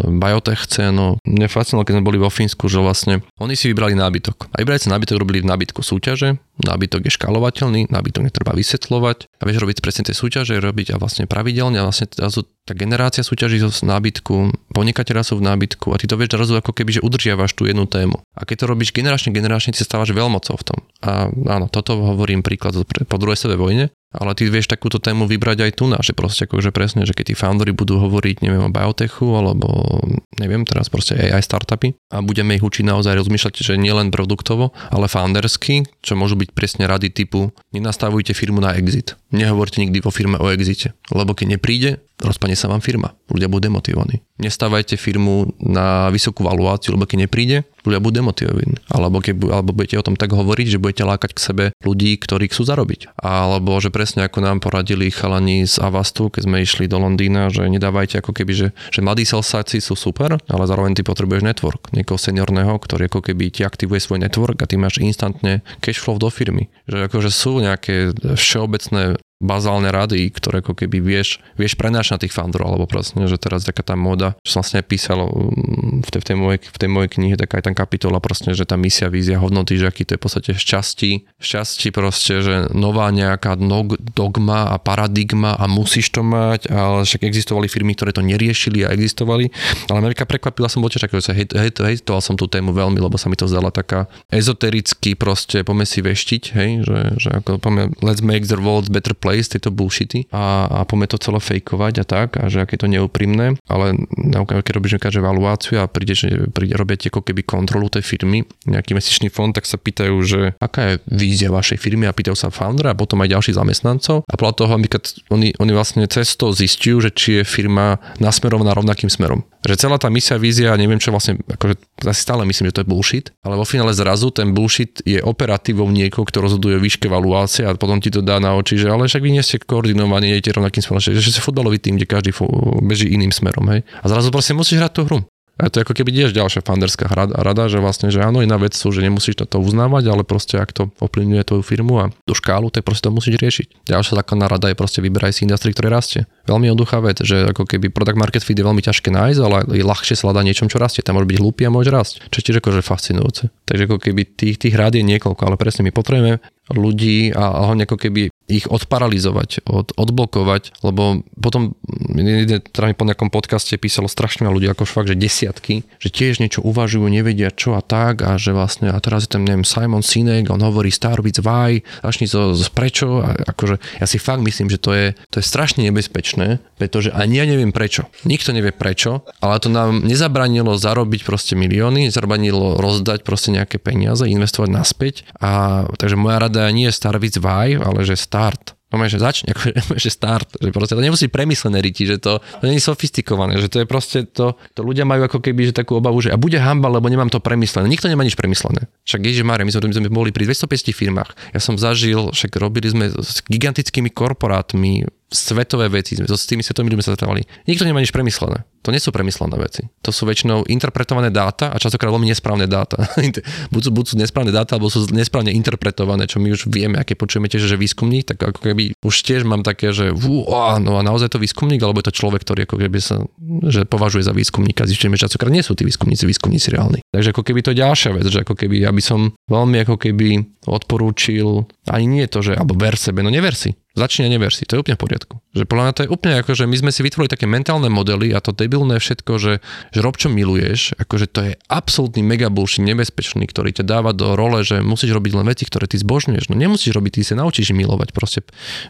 biotech cenu. Mne fascinovalo, keď sme boli vo Fínsku, že vlastne oni si vybrali nábytok. A vybrali si nábytok, robili v nábytku súťaže, nábytok je škálovateľný, nábytok netreba vysvetľovať a vieš robiť presne tie súťaže, robiť a vlastne pravidelne a vlastne tá generácia súťaží zo nábytku, podnikateľa sú v nábytku a ty to vieš zrazu ako keby, že udržiavaš tú jednu tému. A keď to robíš generačne, generačne, ty sa stávaš veľmocou v tom. A áno, toto hovorím príklad po druhej svetovej vojne, ale ty vieš takúto tému vybrať aj tu na, že proste akože presne, že keď tí foundery budú hovoriť, neviem, o biotechu, alebo neviem, teraz proste AI startupy a budeme ich učiť naozaj rozmýšľať, že nielen produktovo, ale foundersky, čo môžu byť presne rady typu nenastavujte firmu na exit. Nehovorte nikdy vo firme o exite, lebo keď nepríde, rozpadne sa vám firma. Ľudia budú demotivovaní. Nestávajte firmu na vysokú valuáciu, lebo keď nepríde, ľudia budú demotivovaní. Alebo, keď, alebo budete o tom tak hovoriť, že budete lákať k sebe ľudí, ktorí chcú zarobiť. Alebo že presne ako nám poradili chalani z Avastu, keď sme išli do Londýna, že nedávajte ako keby, že, že mladí salsáci sú super, ale zároveň ty potrebuješ network. Niekoho seniorného, ktorý ako keby ti aktivuje svoj network a ty máš instantne cash flow do firmy. Že akože sú nejaké všeobecné bazálne rady, ktoré ako keby vieš, vieš prenášať na tých founderov, alebo proste, že teraz taká tá moda, že som vlastne písal mm, v tej, v tej, mojej, v tej mojej knihe, taká aj tam kapitola proste, že tá misia, vízia, hodnoty, že aký to je v podstate šťastí, šťastí proste, že nová nejaká dogma a paradigma a musíš to mať, ale však existovali firmy, ktoré to neriešili a existovali, ale Amerika prekvapila som bol tiež že hej, hej, som tú tému veľmi, lebo sa mi to zdala taká ezotericky proste, poďme si veštiť, hej, že, že ako poďme, let's make the world better place place, tieto bullshity a, a poďme to celé fejkovať a tak a že aké to neúprimné, ale keď robíš nejakú evaluáciu a príde, že príde, robiete ako keby kontrolu tej firmy, nejaký mesačný fond, tak sa pýtajú, že aká je vízia vašej firmy a pýtajú sa foundera a potom aj ďalších zamestnancov a podľa toho oni, oni vlastne cez to zistujú, že či je firma nasmerovaná rovnakým smerom. Že celá tá misia, vízia, neviem čo vlastne, akože asi stále myslím, že to je bullshit, ale vo finále zrazu ten bullshit je operatívou niekoho, kto rozhoduje výške valuácie a potom ti to dá na oči, že ale však vy nie ste koordinovaní, idete rovnakým smerom, že, že ste futbalový tým, kde každý beží iným smerom, hej. A zrazu proste musíš hrať tú hru. A to je ako keby tiež ďalšia fanderská rada, rada, že vlastne, že áno, iná vec sú, že nemusíš to, uznávať, ale proste ak to ovplyvňuje tvoju firmu a tú škálu, tak proste to musíš riešiť. Ďalšia základná rada je proste vyberaj si industrie, ktoré rastie. Veľmi jednoduchá vec, že ako keby product market fit je veľmi ťažké nájsť, ale je ľahšie sa niečom, čo rastie. Tam môže byť hlúpy a môže rásť. Čo tiež akože fascinujúce. Takže ako keby tých, tých rád je niekoľko, ale presne my potrebujeme ľudí a, a hlavne ako keby ich odparalizovať, od, odblokovať, lebo potom, teda mi po nejakom podcaste písalo strašne ľudí, ako fakt, že desiatky, že tiež niečo uvažujú, nevedia čo a tak a že vlastne, a teraz je tam, neviem, Simon Sinek, on hovorí star with why, začni to z prečo, a akože ja si fakt myslím, že to je, to je strašne nebezpečné, pretože ani ja neviem prečo. Nikto nevie prečo, ale to nám nezabranilo zarobiť proste milióny, nezabranilo rozdať proste nejaké peniaze, investovať naspäť a takže moja rada nie je star with why, ale že start. No že začne, ako, že start, že proste to nemusí premyslené riti, že to, to nie sofistikované, že to je proste to, to ľudia majú ako keby že takú obavu, že a bude hamba, lebo nemám to premyslené. Nikto nemá nič premyslené. Však Ježiš Mária, my sme, my sme boli pri 250 firmách. Ja som zažil, však robili sme s gigantickými korporátmi svetové veci, s tými svetovými ľuďmi sa stretávali. Nikto nemá nič premyslené. To nie sú premyslené veci. To sú väčšinou interpretované dáta a častokrát veľmi nesprávne dáta. buď, sú, buď sú nesprávne dáta, alebo sú nesprávne interpretované, čo my už vieme, aké počujeme tiež, že výskumník, tak ako keby už tiež mám také, že vú, ó, no a naozaj to výskumník, alebo je to človek, ktorý ako keby sa že považuje za výskumníka. Zistíme, že častokrát nie sú tí výskumníci, výskumníci reálni. Takže ako keby to je ďalšia vec, že ako keby ja by som veľmi ako keby odporúčil, ani nie to, že alebo ver sebe, no never si. Začni a never si, to je úplne v poriadku. Že podľa mňa to je úplne ako, že my sme si vytvorili také mentálne modely a to debilné všetko, že, že rob čo miluješ, akože to je absolútny mega bullshit nebezpečný, ktorý ťa dáva do role, že musíš robiť len veci, ktoré ty zbožňuješ. No nemusíš robiť, ty sa naučíš milovať proste.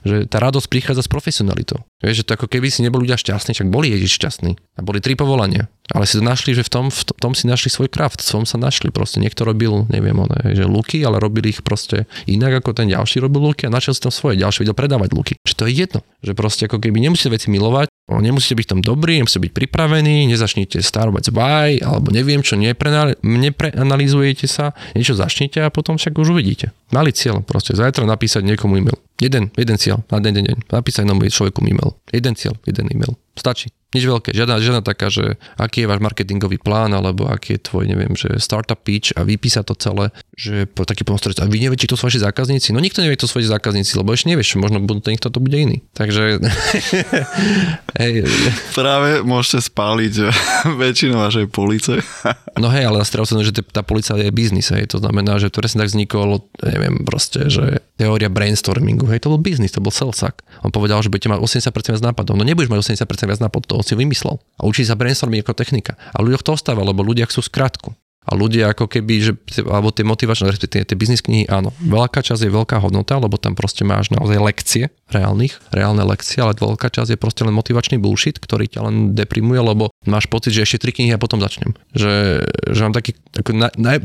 Že tá radosť prichádza s profesionalitou. Vieš, že to ako keby si neboli ľudia šťastní, však boli Ježiš šťastní. A boli tri povolania. Ale si to našli, že v tom, v tom si našli svoj kraft, v tom sa našli proste. Niekto robil, neviem, one, že luky, ale robili ich proste inak ako ten ďalší robil luky a našiel si tam svoje. Ďalší vedel predávať luky. Že to je jedno. Že proste ako keby nemusíte veci milovať, nemusíte byť tam dobrí, nemusíte byť pripravení, nezačnite starovať by, alebo neviem čo, nepreanalizujete sa, niečo začnite a potom však už uvidíte. Mali cieľ, proste zajtra napísať niekomu e-mail. Jeden, jeden cieľ na jeden deň. Napísať jednomu človeku e-mail. Jeden cieľ, jeden e-mail. Stačí. Nič veľké, žiadna, žiadna taká, že aký je váš marketingový plán, alebo aký je tvoj, neviem, že startup pitch a vypísať to celé, že po taký pomôcť, a vy neviete, či to sú vaši zákazníci? No nikto nevie, to sú vaši zákazníci, lebo ešte nevieš, možno niekto to bude iný. Takže... hej. Práve môžete spáliť väčšinu vašej police. no hej, ale na stranu že tá policia je biznis, hej. To znamená, že presne tak vznikol, neviem, proste, že teória brainstormingu, hej, to bol biznis, to bol selsak. On povedal, že budete mať 80% viac nápadov. No nebudeš mať 80% viac nápadov, si vymyslel. A učí sa brainstorming ako technika. A ľuďoch to ostáva, lebo ľudia chcú skratku. A ľudia ako keby, že, alebo tie motivačné, respektíve tie biznis knihy, áno, veľká časť je veľká hodnota, lebo tam proste máš naozaj lekcie reálnych, reálne lekcie, ale veľká časť je proste len motivačný bullshit, ktorý ťa len deprimuje, lebo máš pocit, že ešte tri knihy a potom začnem. Že, že mám taký, ako naj,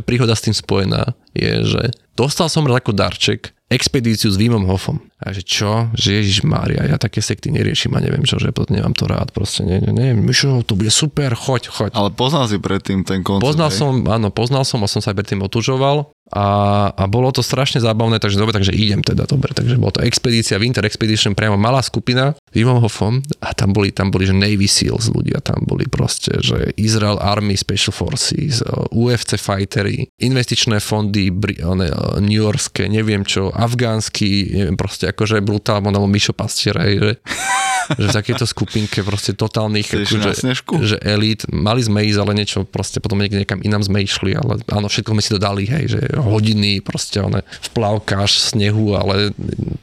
príhoda s tým spojená je, že dostal som ako darček expedíciu s Vimom Hofom. A že čo? Že Ježiš Mária, ja také sekty neriešim a neviem čo, že nemám to rád, proste ne, ne, neviem, Myšo, to bude super, choď, choď. Ale poznal si predtým ten koncept, Poznal hej? som, áno, poznal som a som sa aj predtým otužoval a, a bolo to strašne zábavné, takže dobre, takže idem teda, dobre, takže bola to expedícia, Winter Expedition, priamo malá skupina, Vimom Hofom a tam boli, tam boli, že Navy Seals ľudia, tam boli proste, že Israel Army Special Forces, UFC fightery, investičné fondy, one, New Yorkské, neviem čo, afgánsky, neviem, proste akože brutálne, alebo Mišo Pastier, že že v takéto skupinke proste totálnych, akože, že elít, mali sme ísť, ale niečo proste potom niekde niekam inám sme išli, ale áno, všetko sme si to dali, hej, že hodiny proste one v plavkáš snehu, ale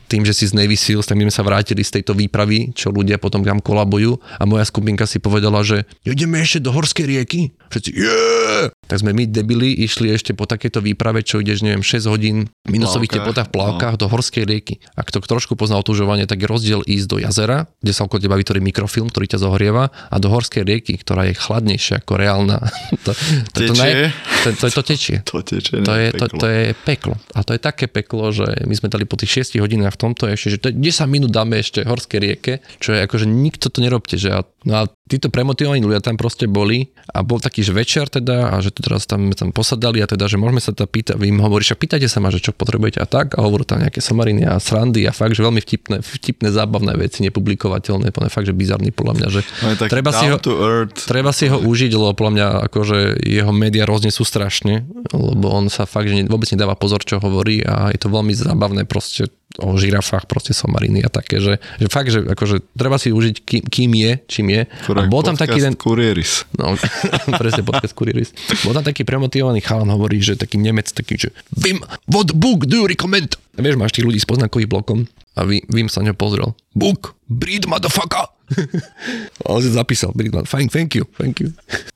tým, že si z Navy Seals, tak my sme sa vrátili z tejto výpravy, čo ľudia potom tam kolabujú a moja skupinka si povedala, že ideme ešte do horskej rieky. Všetci, yeah! Tak sme my debili išli ešte po takéto výprave, čo ideš, neviem, 6 hodín minusových teplotách v plavkách no. do horskej rieky. Ak to trošku pozná otužovanie, tak je rozdiel ísť do jazera, kde sa okolo teba vytvorí mikrofilm, ktorý ťa zohrieva a do horskej rieky, ktorá je chladnejšia ako reálna. to, to, to, naj, to, to, to tečie. To tečie, to je, to, to je peklo. A to je také peklo, že my sme dali po tých 6 hodinách v tomto ešte, že to 10 minút dáme ešte horskej rieke, čo je ako, že nikto to nerobte. Že a, no a títo premotivovaní ľudia tam proste boli a bol taký že večer teda a že teraz tam, tam posadali a teda, že môžeme sa tam pýtať, vy im hovoríš, a pýtajte sa ma, že čo potrebujete a tak, a hovorí tam nejaké somariny a srandy a fakt, že veľmi vtipné, vtipné, zábavné veci, nepublikovateľné, podľa fakt, že bizarný podľa mňa, že treba si, ho, to treba si ho užiť, lebo podľa mňa akože jeho médiá rozne sú strašne, lebo on sa fakt, že vôbec nedáva pozor, čo hovorí a je to veľmi zábavné proste o žirafách, proste somariny a také, že, že fakt, že akože treba si užiť, kým, kým je, čím je. A bol tam taký jeden, Kurieris. No, presne podcast Kuriris. Bol tam taký premotivovaný chalan, hovorí, že taký Nemec, taký, že Vim, what book do you recommend? A vieš, máš tých ľudí s poznákovým blokom a Vim, Vim sa ňo pozrel. Book, breed motherfucker. on si zapísal, breed motherfucker, thank you, thank you.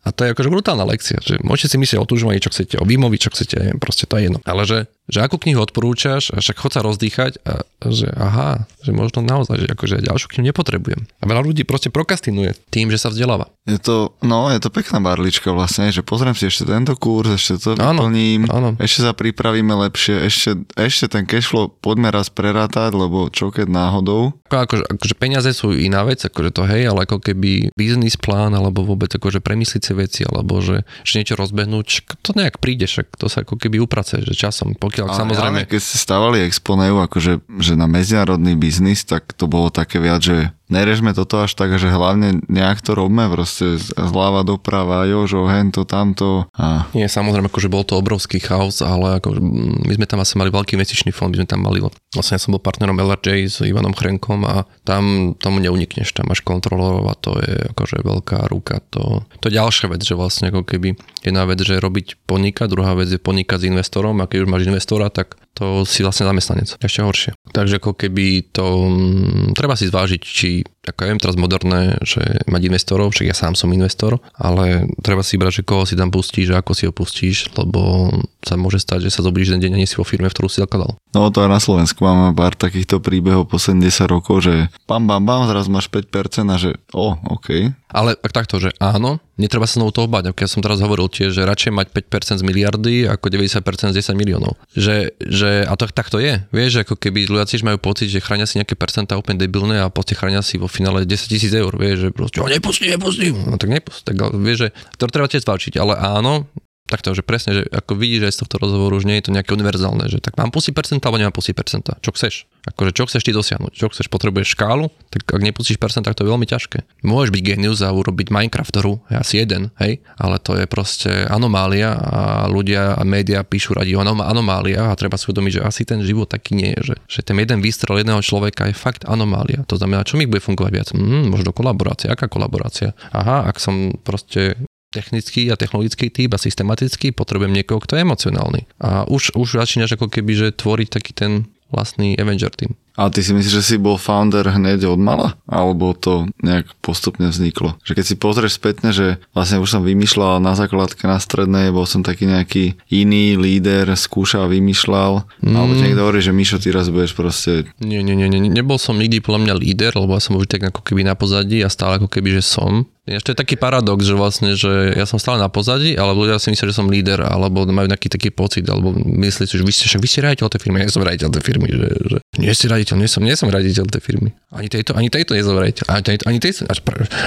A to je akože brutálna lekcia, že môžete si myslieť o tužovaní, čo chcete, o Vimovi, čo chcete, neviem, proste to je jedno. Ale že, že akú knihu odporúčaš, a však chod sa rozdýchať a že aha, že možno naozaj, že akože ďalšiu knihu nepotrebujem. A veľa ľudí proste prokastinuje tým, že sa vzdeláva. Je to, no, je to pekná barlička vlastne, že pozriem si ešte tento kurz, ešte to vyplním, áno. ešte sa pripravíme lepšie, ešte, ešte ten cashflow poďme raz prerátať, lebo čo keď náhodou. Ako, akože, akože peniaze sú iná vec, akože to hej, ale ako keby biznis plán, alebo vôbec akože premysliť si veci, alebo že, že niečo rozbehnúť, to nejak príde, však to sa ako keby uprace, že časom, pokiaľ Ale samozrejme... hlavne, keď ste stavali Exponeu, akože že na medzinárodný biznis, tak to bolo také viac, že nerežme toto až tak, že hlavne nejak to robme, proste zľava doprava, jožo, hento, tamto a Nie, samozrejme, akože bol to obrovský chaos, ale ako, my sme tam asi mali veľký investičný fond, my sme tam mali, vlastne ja som bol partnerom LRJ s Ivanom Chrenkom a tam tomu neunikneš, tam máš kontrolorov a to je akože veľká ruka. To, to je ďalšia vec, že vlastne ako keby jedna vec, že robiť podnikať, druhá vec je podnikať s investorom a keď už máš investora, tak to si vlastne zamestnanec. Ešte horšie. Takže ako keby to mm, treba si zvážiť, či ako ja viem teraz moderné, že mať investorov, však ja sám som investor, ale treba si brať, že koho si tam pustíš a ako si ho pustíš, lebo sa môže stať, že sa zobudíš jeden deň a nie si vo firme, v ktorú si zakladal. No to aj na Slovensku máme pár takýchto príbehov po 70 rokov, že bam, bam, bam, zraz máš 5% a že o, OK. Ale ak takto, že áno, netreba sa znovu toho bať. Ako ja som teraz hovoril tiež, že radšej mať 5% z miliardy ako 90% z 10 miliónov. Že, že a to tak to je. Vieš, ako keby ľudia tiež majú pocit, že chránia si nejaké percentá úplne debilné a proste chránia si vo finále 10 tisíc eur. Vieš, že proste, "O, nepustí, nepustí. No tak nepustí. Tak vieš, že to treba tiež zvážiť. Ale áno, takto, že presne, že ako vidíš aj z tohto rozhovoru, už nie je to nejaké univerzálne, že tak mám pustiť percenta alebo nemám pustiť percenta. Čo chceš? Akože čo chceš ty dosiahnuť? Čo chceš? Potrebuješ škálu? Tak ak nepustíš percenta, tak to je veľmi ťažké. Môžeš byť genius a urobiť Minecraft hru, je asi jeden, hej? Ale to je proste anomália a ľudia a médiá píšu radi o anom- anomáliách a treba si uvedomiť, že asi ten život taký nie je, že, že ten jeden výstrel jedného človeka je fakt anomália. To znamená, čo mi bude fungovať viac? Mm, možno kolaborácia. Aká kolaborácia? Aha, ak som proste technický a technologický typ a systematický, potrebujem niekoho, kto je emocionálny. A už, už začínaš ako keby, že tvoriť taký ten vlastný Avenger tým. Ale ty si myslíš, že si bol founder hneď od mala? Alebo to nejak postupne vzniklo? Že keď si pozrieš spätne, že vlastne už som vymýšľal na základke na strednej, bol som taký nejaký iný líder, skúšal, vymýšľal. Mm. Alebo ti niekto hovorí, že Mišo, ty raz budeš proste... Nie, nie, nie, nie, nebol som nikdy podľa mňa líder, lebo ja som už tak ako keby na pozadí a stále ako keby, že som. Ináč to je taký paradox, že vlastne, že ja som stále na pozadí, ale ľudia si myslia, že som líder, alebo majú nejaký taký pocit, alebo myslí si, že vy ste, však vy ste riaditeľ tej firmy, ja som riaditeľ tej firmy, že, že nie ste riaditeľ, nie som, nie som riaditeľ tej firmy. Ani tejto, ani tejto nie ani tejto, ani tejto. A,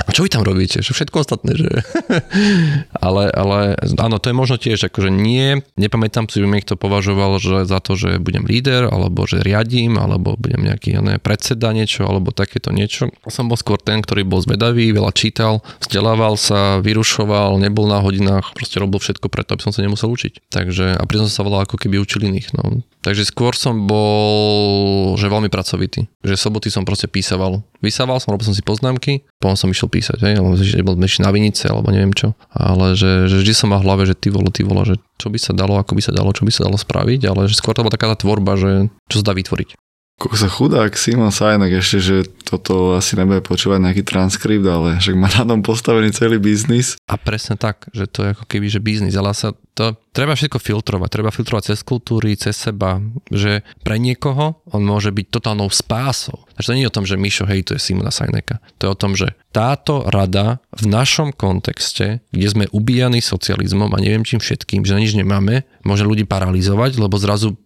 a čo vy tam robíte? Že všetko ostatné, že... ale, ale áno, to je možno tiež, akože nie, nepamätám si, že mi niekto považoval, že za to, že budem líder, alebo že riadím, alebo budem nejaký, ja neviem, predseda niečo, alebo takéto niečo. Som bol skôr ten, ktorý bol zvedavý, veľa čítal, vzdelával sa, vyrušoval, nebol na hodinách, proste robil všetko preto, aby som sa nemusel učiť. Takže, a pritom som sa volal ako keby učil iných. No. Takže skôr som bol, že veľmi pracovitý. Že soboty som proste písaval. Vysával som, robil som si poznámky, potom som išiel písať, hej, alebo že bol meši na vinice, alebo neviem čo. Ale že, že vždy som mal v hlave, že ty vole, ty vole, že čo by sa dalo, ako by sa dalo, čo by sa dalo spraviť, ale že skôr to bola taká tá tvorba, že čo sa dá vytvoriť. Koľko sa chudák Simon Sajnak ešte, že toto asi nebude počúvať nejaký transkript, ale však má na tom postavený celý biznis. A presne tak, že to je ako keby, že biznis, ale sa to, treba všetko filtrovať, treba filtrovať cez kultúry, cez seba, že pre niekoho on môže byť totálnou spásou. Takže to nie je o tom, že Mišo hejtuje Simona Sajneka. To je o tom, že táto rada v našom kontexte, kde sme ubíjani socializmom a neviem čím všetkým, že nič nemáme, môže ľudí paralizovať, lebo zrazu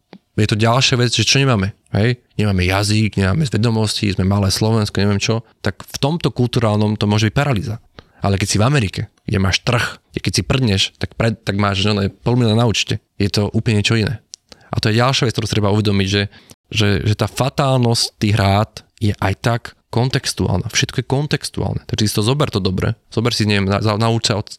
je to ďalšia vec, že čo nemáme. Hej? Nemáme jazyk, nemáme vedomosti, sme malé Slovensko, neviem čo. Tak v tomto kulturálnom to môže byť paralýza. Ale keď si v Amerike, kde máš trh, kde keď si prdneš, tak, pred, tak máš pol milióna na účte. Je to úplne niečo iné. A to je ďalšia vec, ktorú treba uvedomiť, že, že, že tá fatálnosť tých rád je aj tak kontextuálna. Všetko je kontextuálne. Takže si to zober to dobre. Zober si, neviem, na, nauč sa od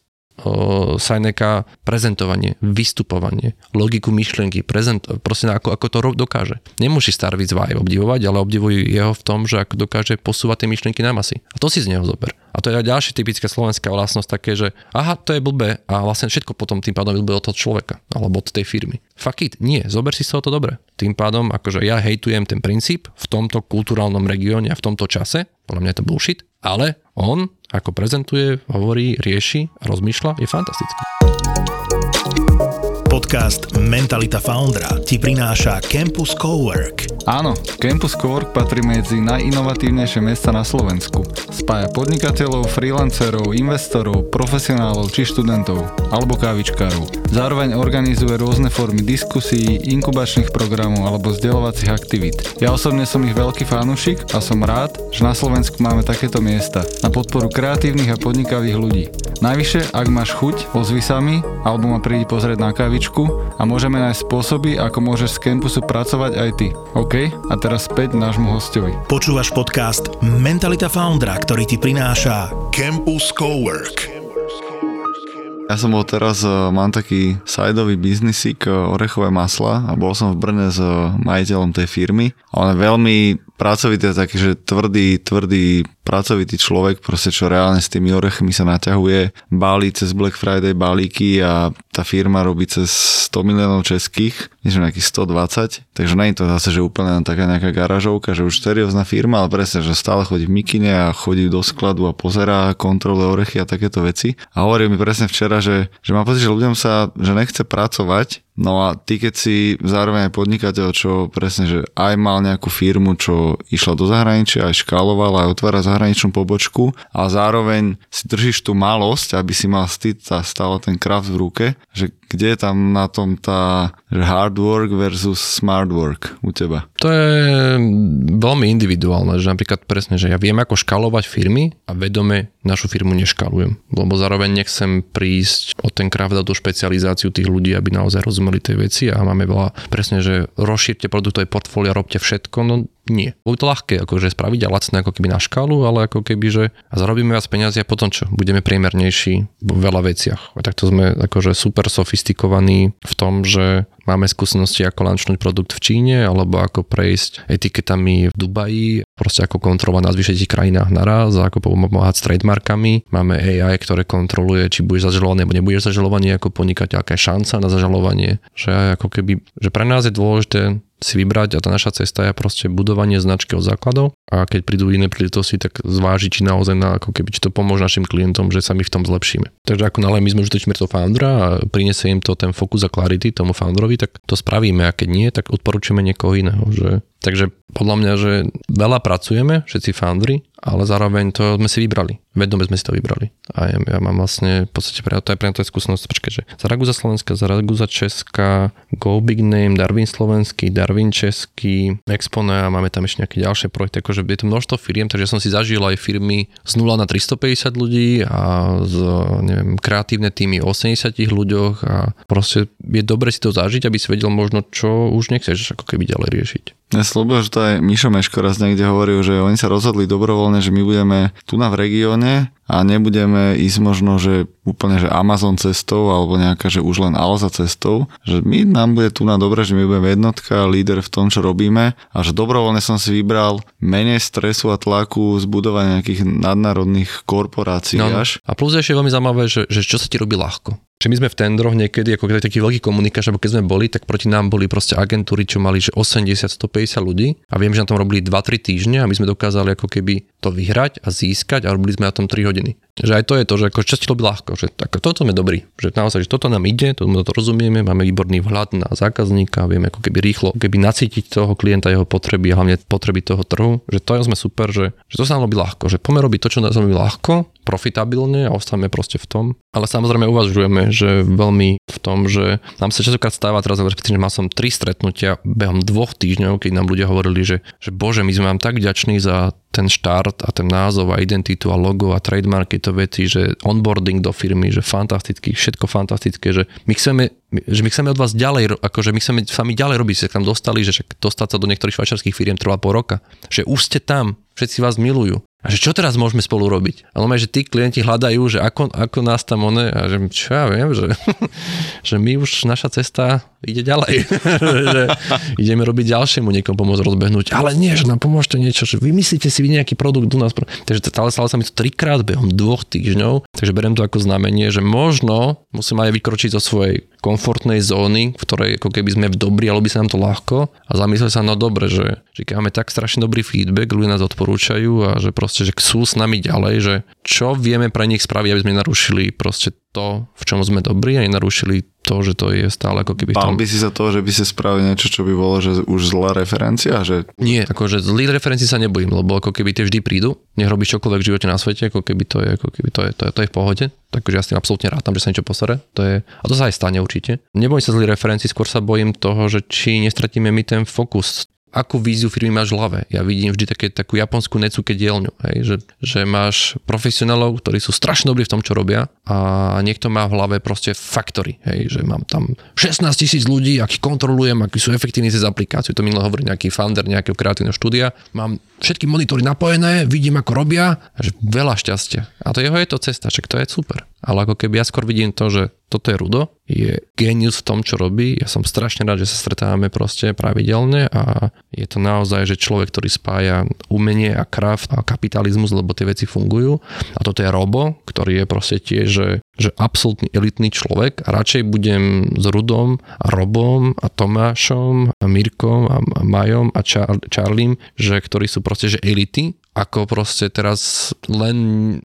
Sajneka prezentovanie, vystupovanie, logiku myšlienky, prezent, proste ako, ako to dokáže. Nemusíš Starvic Vibe obdivovať, ale obdivuj jeho v tom, že ako dokáže posúvať tie myšlienky na masy. A to si z neho zober. A to je ďalšia typická slovenská vlastnosť také, že aha, to je blbé a vlastne všetko potom tým pádom blbé od toho človeka alebo od tej firmy. Fuck it, nie, zober si z toho to dobre. Tým pádom, akože ja hejtujem ten princíp v tomto kulturálnom regióne a v tomto čase, podľa mňa je to bullshit, ale on ako prezentuje, hovorí, rieši a rozmýšľa, je fantastický. Podcast Mentalita Foundra ti prináša Campus Cowork. Áno, Campus Cowork patrí medzi najinovatívnejšie miesta na Slovensku. Spája podnikateľov, freelancerov, investorov, profesionálov či študentov, alebo kávičkárov. Zároveň organizuje rôzne formy diskusí, inkubačných programov alebo vzdelovacích aktivít. Ja osobne som ich veľký fanúšik a som rád, že na Slovensku máme takéto miesta na podporu kreatívnych a podnikavých ľudí. Najvyššie, ak máš chuť, ozvi sa mi alebo ma prídi pozrieť na kávičku a môžeme nájsť spôsoby, ako môžeš z campusu pracovať aj ty. OK? A teraz späť nášmu hostovi. Počúvaš podcast Mentalita Foundra, ktorý ti prináša Campus Cowork. Ja som bol teraz, e, mám taký sideový biznisík e, orechové masla a bol som v Brne s e, majiteľom tej firmy a on je veľmi pracovitý, taký, že tvrdý, tvrdý pracovitý človek, proste čo reálne s tými orechmi sa naťahuje, bálí cez Black Friday balíky a tá firma robí cez 100 miliónov českých, než nejakých 120, takže nie je to zase, že úplne taká nejaká garážovka, že už seriózna firma, ale presne, že stále chodí v mikine a chodí do skladu a pozerá, kontroluje orechy a takéto veci. A hovorí mi presne včera, že, že má pocit, že ľuďom sa, že nechce pracovať, No a ty keď si zároveň aj podnikateľ, čo presne, že aj mal nejakú firmu, čo išla do zahraničia, aj škálovala, aj otvára zahraničnú pobočku a zároveň si držíš tú malosť, aby si mal stále ten kraft v ruke, že kde je tam na tom tá hard work versus smart work u teba? To je veľmi individuálne, že napríklad presne, že ja viem ako škalovať firmy a vedome našu firmu neškalujem, lebo zároveň nechcem prísť o ten a tú špecializáciu tých ľudí, aby naozaj rozumeli tej veci a máme veľa presne, že rozšírte produktové portfólia, robte všetko, no nie. Bude to ľahké akože spraviť a lacné ako keby na škálu, ale ako keby, že a zarobíme viac peniazy a potom čo? Budeme priemernejší v veľa veciach. A takto sme akože super sofistikovaní v tom, že máme skúsenosti ako lančnúť produkt v Číne alebo ako prejsť etiketami v Dubaji, proste ako kontrolovať na zvyšetých krajinách naraz ako pomáhať s trademarkami. Máme AI, ktoré kontroluje, či budeš zažalovaný alebo nebudeš zažalovaný ako podnikateľ, aká je šanca na zažalovanie. Že ako keby, že pre nás je dôležité si vybrať a tá naša cesta je proste budovanie značky od základov a keď prídu iné príležitosti, tak zvážiť, či naozaj na, ako keby, či to pomôže našim klientom, že sa my v tom zlepšíme. Takže ako nále my sme už to foundera a prinesie im to ten fokus a clarity tomu founderovi, tak to spravíme a keď nie, tak odporúčame niekoho iného. Že... Takže podľa mňa, že veľa pracujeme, všetci foundry, ale zároveň to sme si vybrali. Vedome sme si to vybrali. A ja, ja mám vlastne, v podstate pre to je pre to skúsenosť, počkaj, že Zaraguza Slovenska, Zaraguza Česká, Go Big Name, Darwin Slovenský, Darwin Český, Expone a máme tam ešte nejaké ďalšie projekty, akože je to množstvo firiem, takže som si zažil aj firmy z 0 na 350 ľudí a z, neviem, kreatívne týmy 80 ľuďoch a proste je dobre si to zažiť, aby si vedel možno, čo už nechceš ako keby ďalej riešiť. Ja slúbil, že to aj Mišo Meško raz niekde hovoril, že oni sa rozhodli dobrovoľne, že my budeme tu na v regióne a nebudeme ísť možno, že úplne, že Amazon cestou alebo nejaká, že už len Alza cestou, že my nám bude tu na dobre, že my budeme jednotka, líder v tom, čo robíme a že dobrovoľne som si vybral menej stresu a tlaku z budovania nejakých nadnárodných korporácií no, no. až. A plus je ešte veľmi zaujímavé, že, že čo sa ti robí ľahko. Čiže my sme v tendroch niekedy, ako taký veľký komunikáč, alebo keď sme boli, tak proti nám boli proste agentúry, čo mali že 80-150 ľudí a viem, že na tom robili 2-3 týždne a my sme dokázali ako keby to vyhrať a získať a robili sme na tom 3 hodiny. Že aj to je to, že ako časti robí ľahko, že tak, toto sme dobrí, že naozaj, že toto nám ide, to, to rozumieme, máme výborný vhľad na zákazníka, vieme ako keby rýchlo, keby nacítiť toho klienta, jeho potreby hlavne potreby toho trhu, že to sme super, že, že to sa nám robí ľahko, že poďme robiť to, čo nám robí ľahko, profitabilne a ostávame proste v tom. Ale samozrejme uvažujeme, že veľmi v tom, že nám sa častokrát stáva teraz, že mal som tri stretnutia behom dvoch týždňov, keď nám ľudia hovorili, že, že bože, my sme vám tak vďační za ten štart a ten názov a identitu a logo a trademarky, to veci, že onboarding do firmy, že fantastický, všetko fantastické, že my chceme že my chceme od vás ďalej, akože my chceme s vami ďalej robiť, ste tam dostali, že dostať sa do niektorých švajčiarských firiem trvá pol roka, že už ste tam, všetci vás milujú. A že čo teraz môžeme spolu robiť? Ale že tí klienti hľadajú, že ako, ako nás tam one, a že čo ja viem, že, že my už, naša cesta ide ďalej. že ideme robiť ďalšiemu niekomu pomôcť rozbehnúť. Ale nie, že nám pomôžete niečo, že vymyslíte si vy nejaký produkt u nás. Takže stále sa mi to trikrát behom dvoch týždňov, takže beriem to ako znamenie, že možno musím aj vykročiť zo svojej komfortnej zóny, v ktorej ako keby sme v dobrí, ale by sa nám to ľahko a zamyslieť sa, no dobre, že, že máme tak strašne dobrý feedback, ľudia nás odporúčajú a že proste, že sú s nami ďalej, že čo vieme pre nich spraviť, aby sme narušili proste to, v čom sme dobrí a nenarušili to, že to je stále ako keby... Bál tom... by si sa toho, že by si spravil niečo, čo by bolo, že už zlá referencia? Že... Nie, akože zlý referencii sa nebojím, lebo ako keby tie vždy prídu, nech robíš čokoľvek v živote na svete, ako keby to je, ako keby to je, to je, to je v pohode. Takže ja s tým absolútne rátam, že sa niečo posere. To je, a to sa aj stane určite. Nebojím sa zlý referencii, skôr sa bojím toho, že či nestratíme my ten fokus akú víziu firmy máš v hlave. Ja vidím vždy také, takú japonskú necuke dielňu, hej, že, že máš profesionálov, ktorí sú strašne dobrí v tom, čo robia a niekto má v hlave proste faktory, hej, že mám tam 16 tisíc ľudí, akých kontrolujem, akí sú efektívni cez aplikáciu, to minule hovorí nejaký founder nejakého kreatívneho štúdia, mám všetky monitory napojené, vidím, ako robia, že veľa šťastia. A to jeho je to cesta, čak to je super. Ale ako keby ja skôr vidím to, že toto je Rudo, je genius v tom, čo robí. Ja som strašne rád, že sa stretávame proste pravidelne a je to naozaj, že človek, ktorý spája umenie a kraft a kapitalizmus, lebo tie veci fungujú. A toto je Robo, ktorý je proste tiež, že, absolútny elitný človek a radšej budem s Rudom a Robom a Tomášom a Mirkom a Majom a Char- Charliem, že ktorí sú proste že elity ako proste teraz len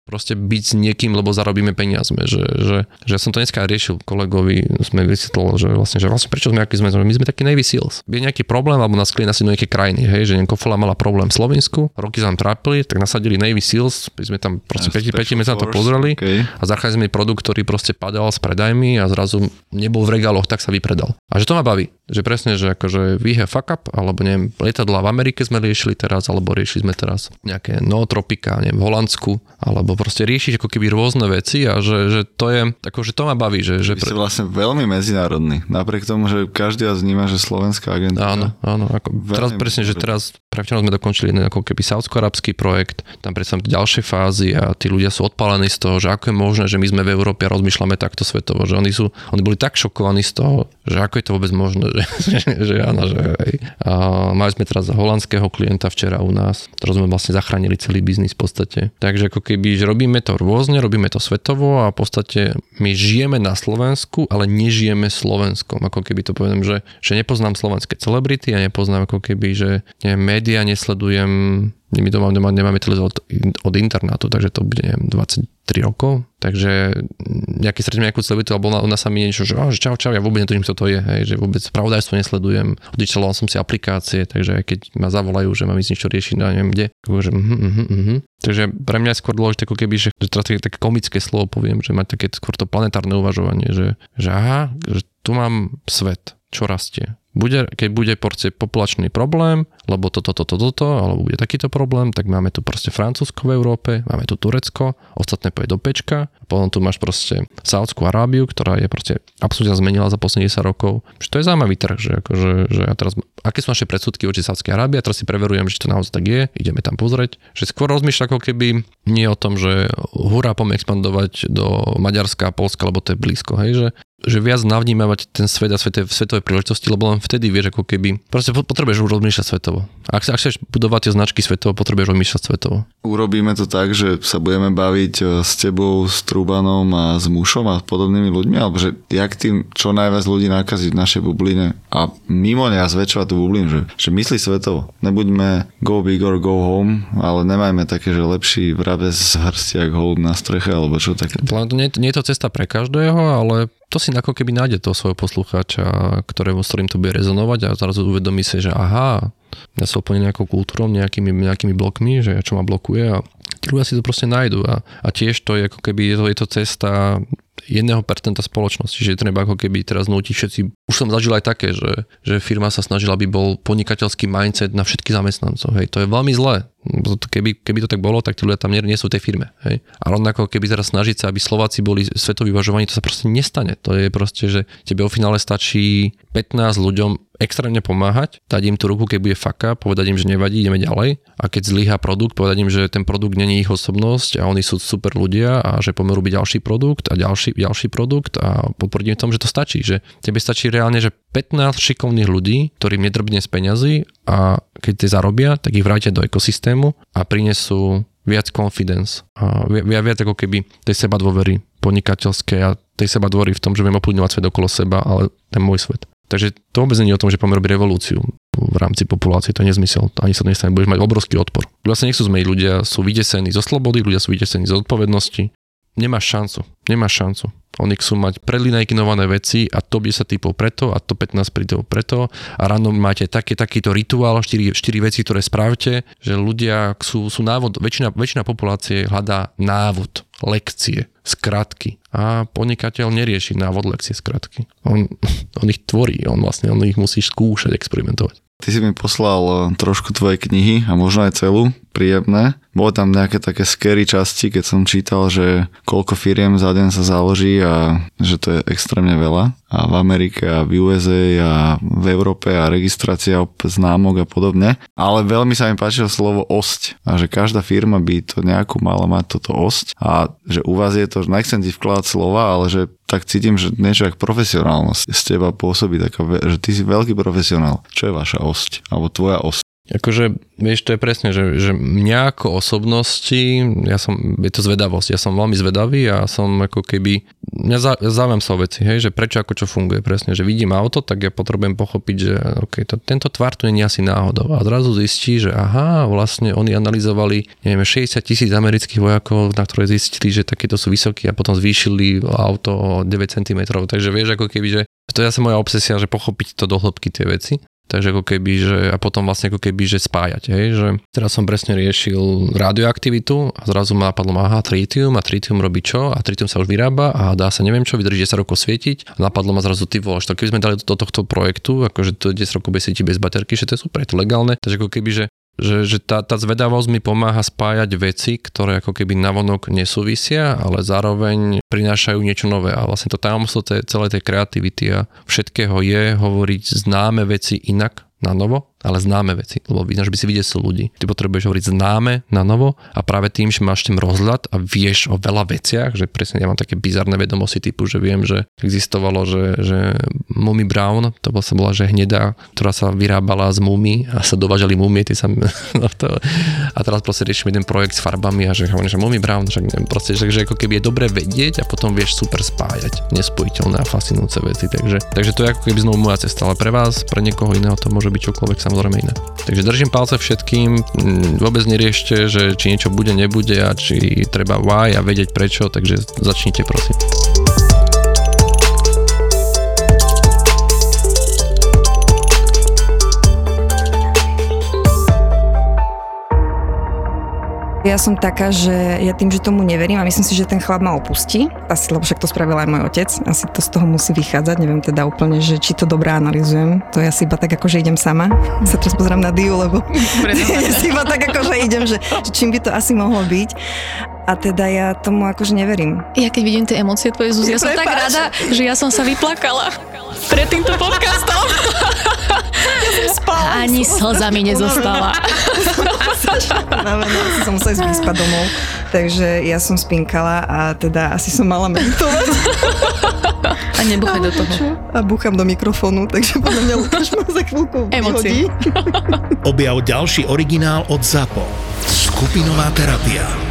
proste byť s niekým, lebo zarobíme peniaze. Že, že, že ja som to dneska riešil kolegovi, sme vysvetlil, že vlastne, že vlastne prečo sme aký sme, my sme takí Navy Seals. Je nejaký problém, alebo nás klient asi do nejaké krajiny, hej, že Kofola mala problém v Slovensku, roky sa nám trápili, tak nasadili Navy Seals, my sme tam proste 5 sme sa to pozreli okay. a zachránili sme produkt, ktorý proste padal s predajmi a zrazu nebol v regáloch, tak sa vypredal. A že to ma baví, že presne, že akože we have fuck up, alebo neviem, lietadla v Amerike sme riešili teraz, alebo riešili sme teraz nejaké nootropika, neviem, v Holandsku, alebo proste riešiť ako keby rôzne veci a že, že to je, ako, že to ma baví. Že, že pre... ste vlastne veľmi medzinárodný, napriek tomu, že každý vás vníma, že slovenská agentúra. Áno, áno, ako teraz presne, že teraz pre sme dokončili jeden ako keby saudsko-arabský projekt, tam predsa ďalšie fázy a tí ľudia sú odpálení z toho, že ako je možné, že my sme v Európe a rozmýšľame takto svetovo, že oni sú, oni boli tak šokovaní z toho, že ako je to vôbec možné, že, že áno, že hej. A mali sme teraz holandského klienta včera u nás, ktorý sme vlastne zachránili celý biznis v podstate. Takže ako keby, že robíme to rôzne, robíme to svetovo a v podstate my žijeme na Slovensku, ale nežijeme Slovenskom. Ako keby to poviem, že, že nepoznám slovenské celebrity a nepoznám ako keby, že neviem, média nesledujem my doma nemá, nemáme televízor od, od internátu, takže to bude neviem, 23 rokov. Takže nejaký stretím nejakú celebritu, alebo ona, ona sa mi niečo, že, oh, že čau, čau, ja vôbec netužím, kto to je, hej, že vôbec spravodajstvo nesledujem, odinštaloval som si aplikácie, takže keď ma zavolajú, že mám ísť niečo riešiť, na neviem kde, že, uh, uh, uh, Takže pre mňa je skôr dôležité, ako keby, že, že teraz také, také komické slovo poviem, že mať také skôr to planetárne uvažovanie, že, že aha, že tu mám svet, čo rastie. Bude, keď bude porcie populačný problém, lebo toto, toto, toto, alebo bude takýto problém, tak máme tu proste Francúzsko v Európe, máme tu Turecko, ostatné pôjde do pečka, potom tu máš proste Saudskú Arábiu, ktorá je proste absolútne zmenila za posledných 10 rokov. Že to je zaujímavý trh, že, akože, že ja teraz, aké sú naše predsudky voči Saudskej Arábie, a teraz si preverujem, že to naozaj tak je, ideme tam pozrieť, že skôr rozmýšľa ako keby nie o tom, že hurá poďme expandovať do Maďarska a Polska, lebo to je blízko, hej, že že viac navnímavať ten svet a svetové, svetové príležitosti, lebo len vtedy vieš ako keby, proste potrebuješ rozmýšľať svetovo. Ak, ak chceš budovať tie značky svetovo, potrebuješ rozmýšľať svetovo. Urobíme to tak, že sa budeme baviť e, s tebou, s Trubanom a s Mušom a podobnými ľuďmi, alebo že jak tým čo najviac ľudí nakaziť v našej bubline a mimo nej zväčšovať tú bublinu, že, že myslí svetovo. Nebuďme go big or go home, ale nemajme také, že lepší vrabec z hrstiak hold na streche alebo čo také. Nie, nie je to cesta pre každého, ale to si ako keby nájde toho svojho poslucháča, ktorému, s ktorým to bude rezonovať a zrazu uvedomí si, že aha, ja sa úplne nejakou kultúrou, nejakými, nejakými blokmi, že čo ma blokuje a ľudia si to proste nájdu a, a tiež to je ako keby, je to, je to cesta 1% spoločnosti, že treba ako keby teraz nútiť všetci. Už som zažil aj také, že, že firma sa snažila, aby bol podnikateľský mindset na všetkých zamestnancov. Hej, to je veľmi zlé Keby, keby to tak bolo, tak tí ľudia tam nie, nie sú v tej firme. Hej? A rovnako keby teraz snažiť sa, aby Slováci boli svetoví vyvažovaní, to sa proste nestane. To je proste, že tebe o finále stačí 15 ľuďom extrémne pomáhať, dať im tú ruku, keď bude faka, povedať im, že nevadí, ideme ďalej. A keď zlyhá produkt, povedať im, že ten produkt není ich osobnosť a oni sú super ľudia a že pomerú byť ďalší produkt a ďalší, ďalší produkt a podporiť v tom, že to stačí. Že tebe stačí reálne, že 15 šikovných ľudí, ktorým nedrbne z peňazí a keď tie zarobia, tak ich vrátia do ekosystému a prinesú viac confidence a viac, viac ako keby tej seba dôvery podnikateľské a tej seba dôvery v tom, že viem oplňovať svet okolo seba, ale ten môj svet. Takže to vôbec nie je o tom, že pomer robiť revolúciu v rámci populácie, to je nezmysel. Ani sa to nestane, budeš mať obrovský odpor. Ľudia sa nechcú zmeniť, ľudia sú vydesení zo slobody, ľudia sú vydesení z odpovednosti. Nemáš šancu, nemáš šancu. Oni chcú mať prelinajkinované veci a to 10 typov preto a to 15 typov preto a ráno máte také, takýto rituál, 4, 4 veci, ktoré správte, že ľudia sú, sú návod, väčšina, väčšina populácie hľadá návod, lekcie, skratky a podnikateľ nerieši návod lekcie skratky. On, on ich tvorí, on vlastne on ich musí skúšať, experimentovať. Ty si mi poslal trošku tvojej knihy a možno aj celú, príjemné. Bolo tam nejaké také scary časti, keď som čítal, že koľko firiem za deň sa založí a že to je extrémne veľa. A v Amerike a v USA a v Európe a registrácia známok a podobne. Ale veľmi sa mi páčilo slovo osť a že každá firma by to nejakú mala mať toto osť a že u vás je to, že nechcem ti vkladať slova, ale že tak cítim, že niečo ako profesionálnosť z teba pôsobí taká, že ty si veľký profesionál. Čo je vaša osť? Alebo tvoja osť? Akože, vieš, to je presne, že, že mňa ako osobnosti, ja som, je to zvedavosť, ja som veľmi zvedavý a som ako keby, mňa zá, zaujímam sa o veci, hej, že prečo ako čo funguje presne, že vidím auto, tak ja potrebujem pochopiť, že okay, to, tento tvar tu nie je asi náhodou a zrazu zistí, že aha, vlastne oni analyzovali, neviem, 60 tisíc amerických vojakov, na ktoré zistili, že takéto sú vysokí a potom zvýšili auto o 9 cm, takže vieš, ako keby, že to je asi moja obsesia, že pochopiť to do hĺbky tie veci. Takže ako keby, že a potom vlastne ako keby, že spájať, hej, že teraz som presne riešil radioaktivitu a zrazu ma napadlo, aha, tritium a tritium robí čo? A tritium sa už vyrába a dá sa neviem čo, vydrží 10 rokov svietiť. A napadlo ma zrazu ty voláš, tak keby sme dali do tohto projektu, akože to 10 rokov bez sieti, bez baterky, že to je super, je to legálne, takže ako keby, že že, že tá, tá zvedavosť mi pomáha spájať veci, ktoré ako keby navonok nesúvisia, ale zároveň prinášajú niečo nové. A vlastne to tajomstvo celej tej kreativity a všetkého je hovoriť známe veci inak na novo ale známe veci, lebo že by si vydesil ľudí. Ty potrebuješ hovoriť známe na novo a práve tým, že máš ten rozhľad a vieš o veľa veciach, že presne ja mám také bizarné vedomosti typu, že viem, že existovalo, že, že Mummy Brown, to bola, bola že hnedá, ktorá sa vyrábala z mumy a sa dovážali mumie, ty sa, no a teraz proste riešim jeden projekt s farbami a že hovorím, že Mummy Brown, že proste, že, že ako keby je dobre vedieť a potom vieš super spájať nespojiteľné a fascinujúce veci, takže, takže to je ako keby znovu moja cesta, ale pre vás, pre niekoho iného to môže byť čokoľvek samozrejme iné. Takže držím palce všetkým, vôbec neriešte, že či niečo bude, nebude a či treba why a vedieť prečo, takže začnite prosím. Ja som taká, že ja tým, že tomu neverím a myslím si, že ten chlap ma opustí, asi, lebo však to spravil aj môj otec, asi to z toho musí vychádzať, neviem teda úplne, že či to dobre analizujem, to ja si iba tak ako, že idem sama, sa teraz pozrám na Diu, lebo si iba tak ako, že idem, že, že čím by to asi mohlo byť. A teda ja tomu akože neverím. Ja keď vidím tie emócie tvoje, Zuzi, ja som tak rada, že ja som sa vyplakala pred týmto podcastom. som spala. Ani slzami nezostala. Navená som sa ísť vyspať domov, takže ja som spinkala a teda asi som mala meditovať. A nebuchaj do toho. A búcham do mikrofónu, takže podľa mňa Lukáš ma za chvíľku Emócie. Objav ďalší originál od ZAPO. Skupinová terapia.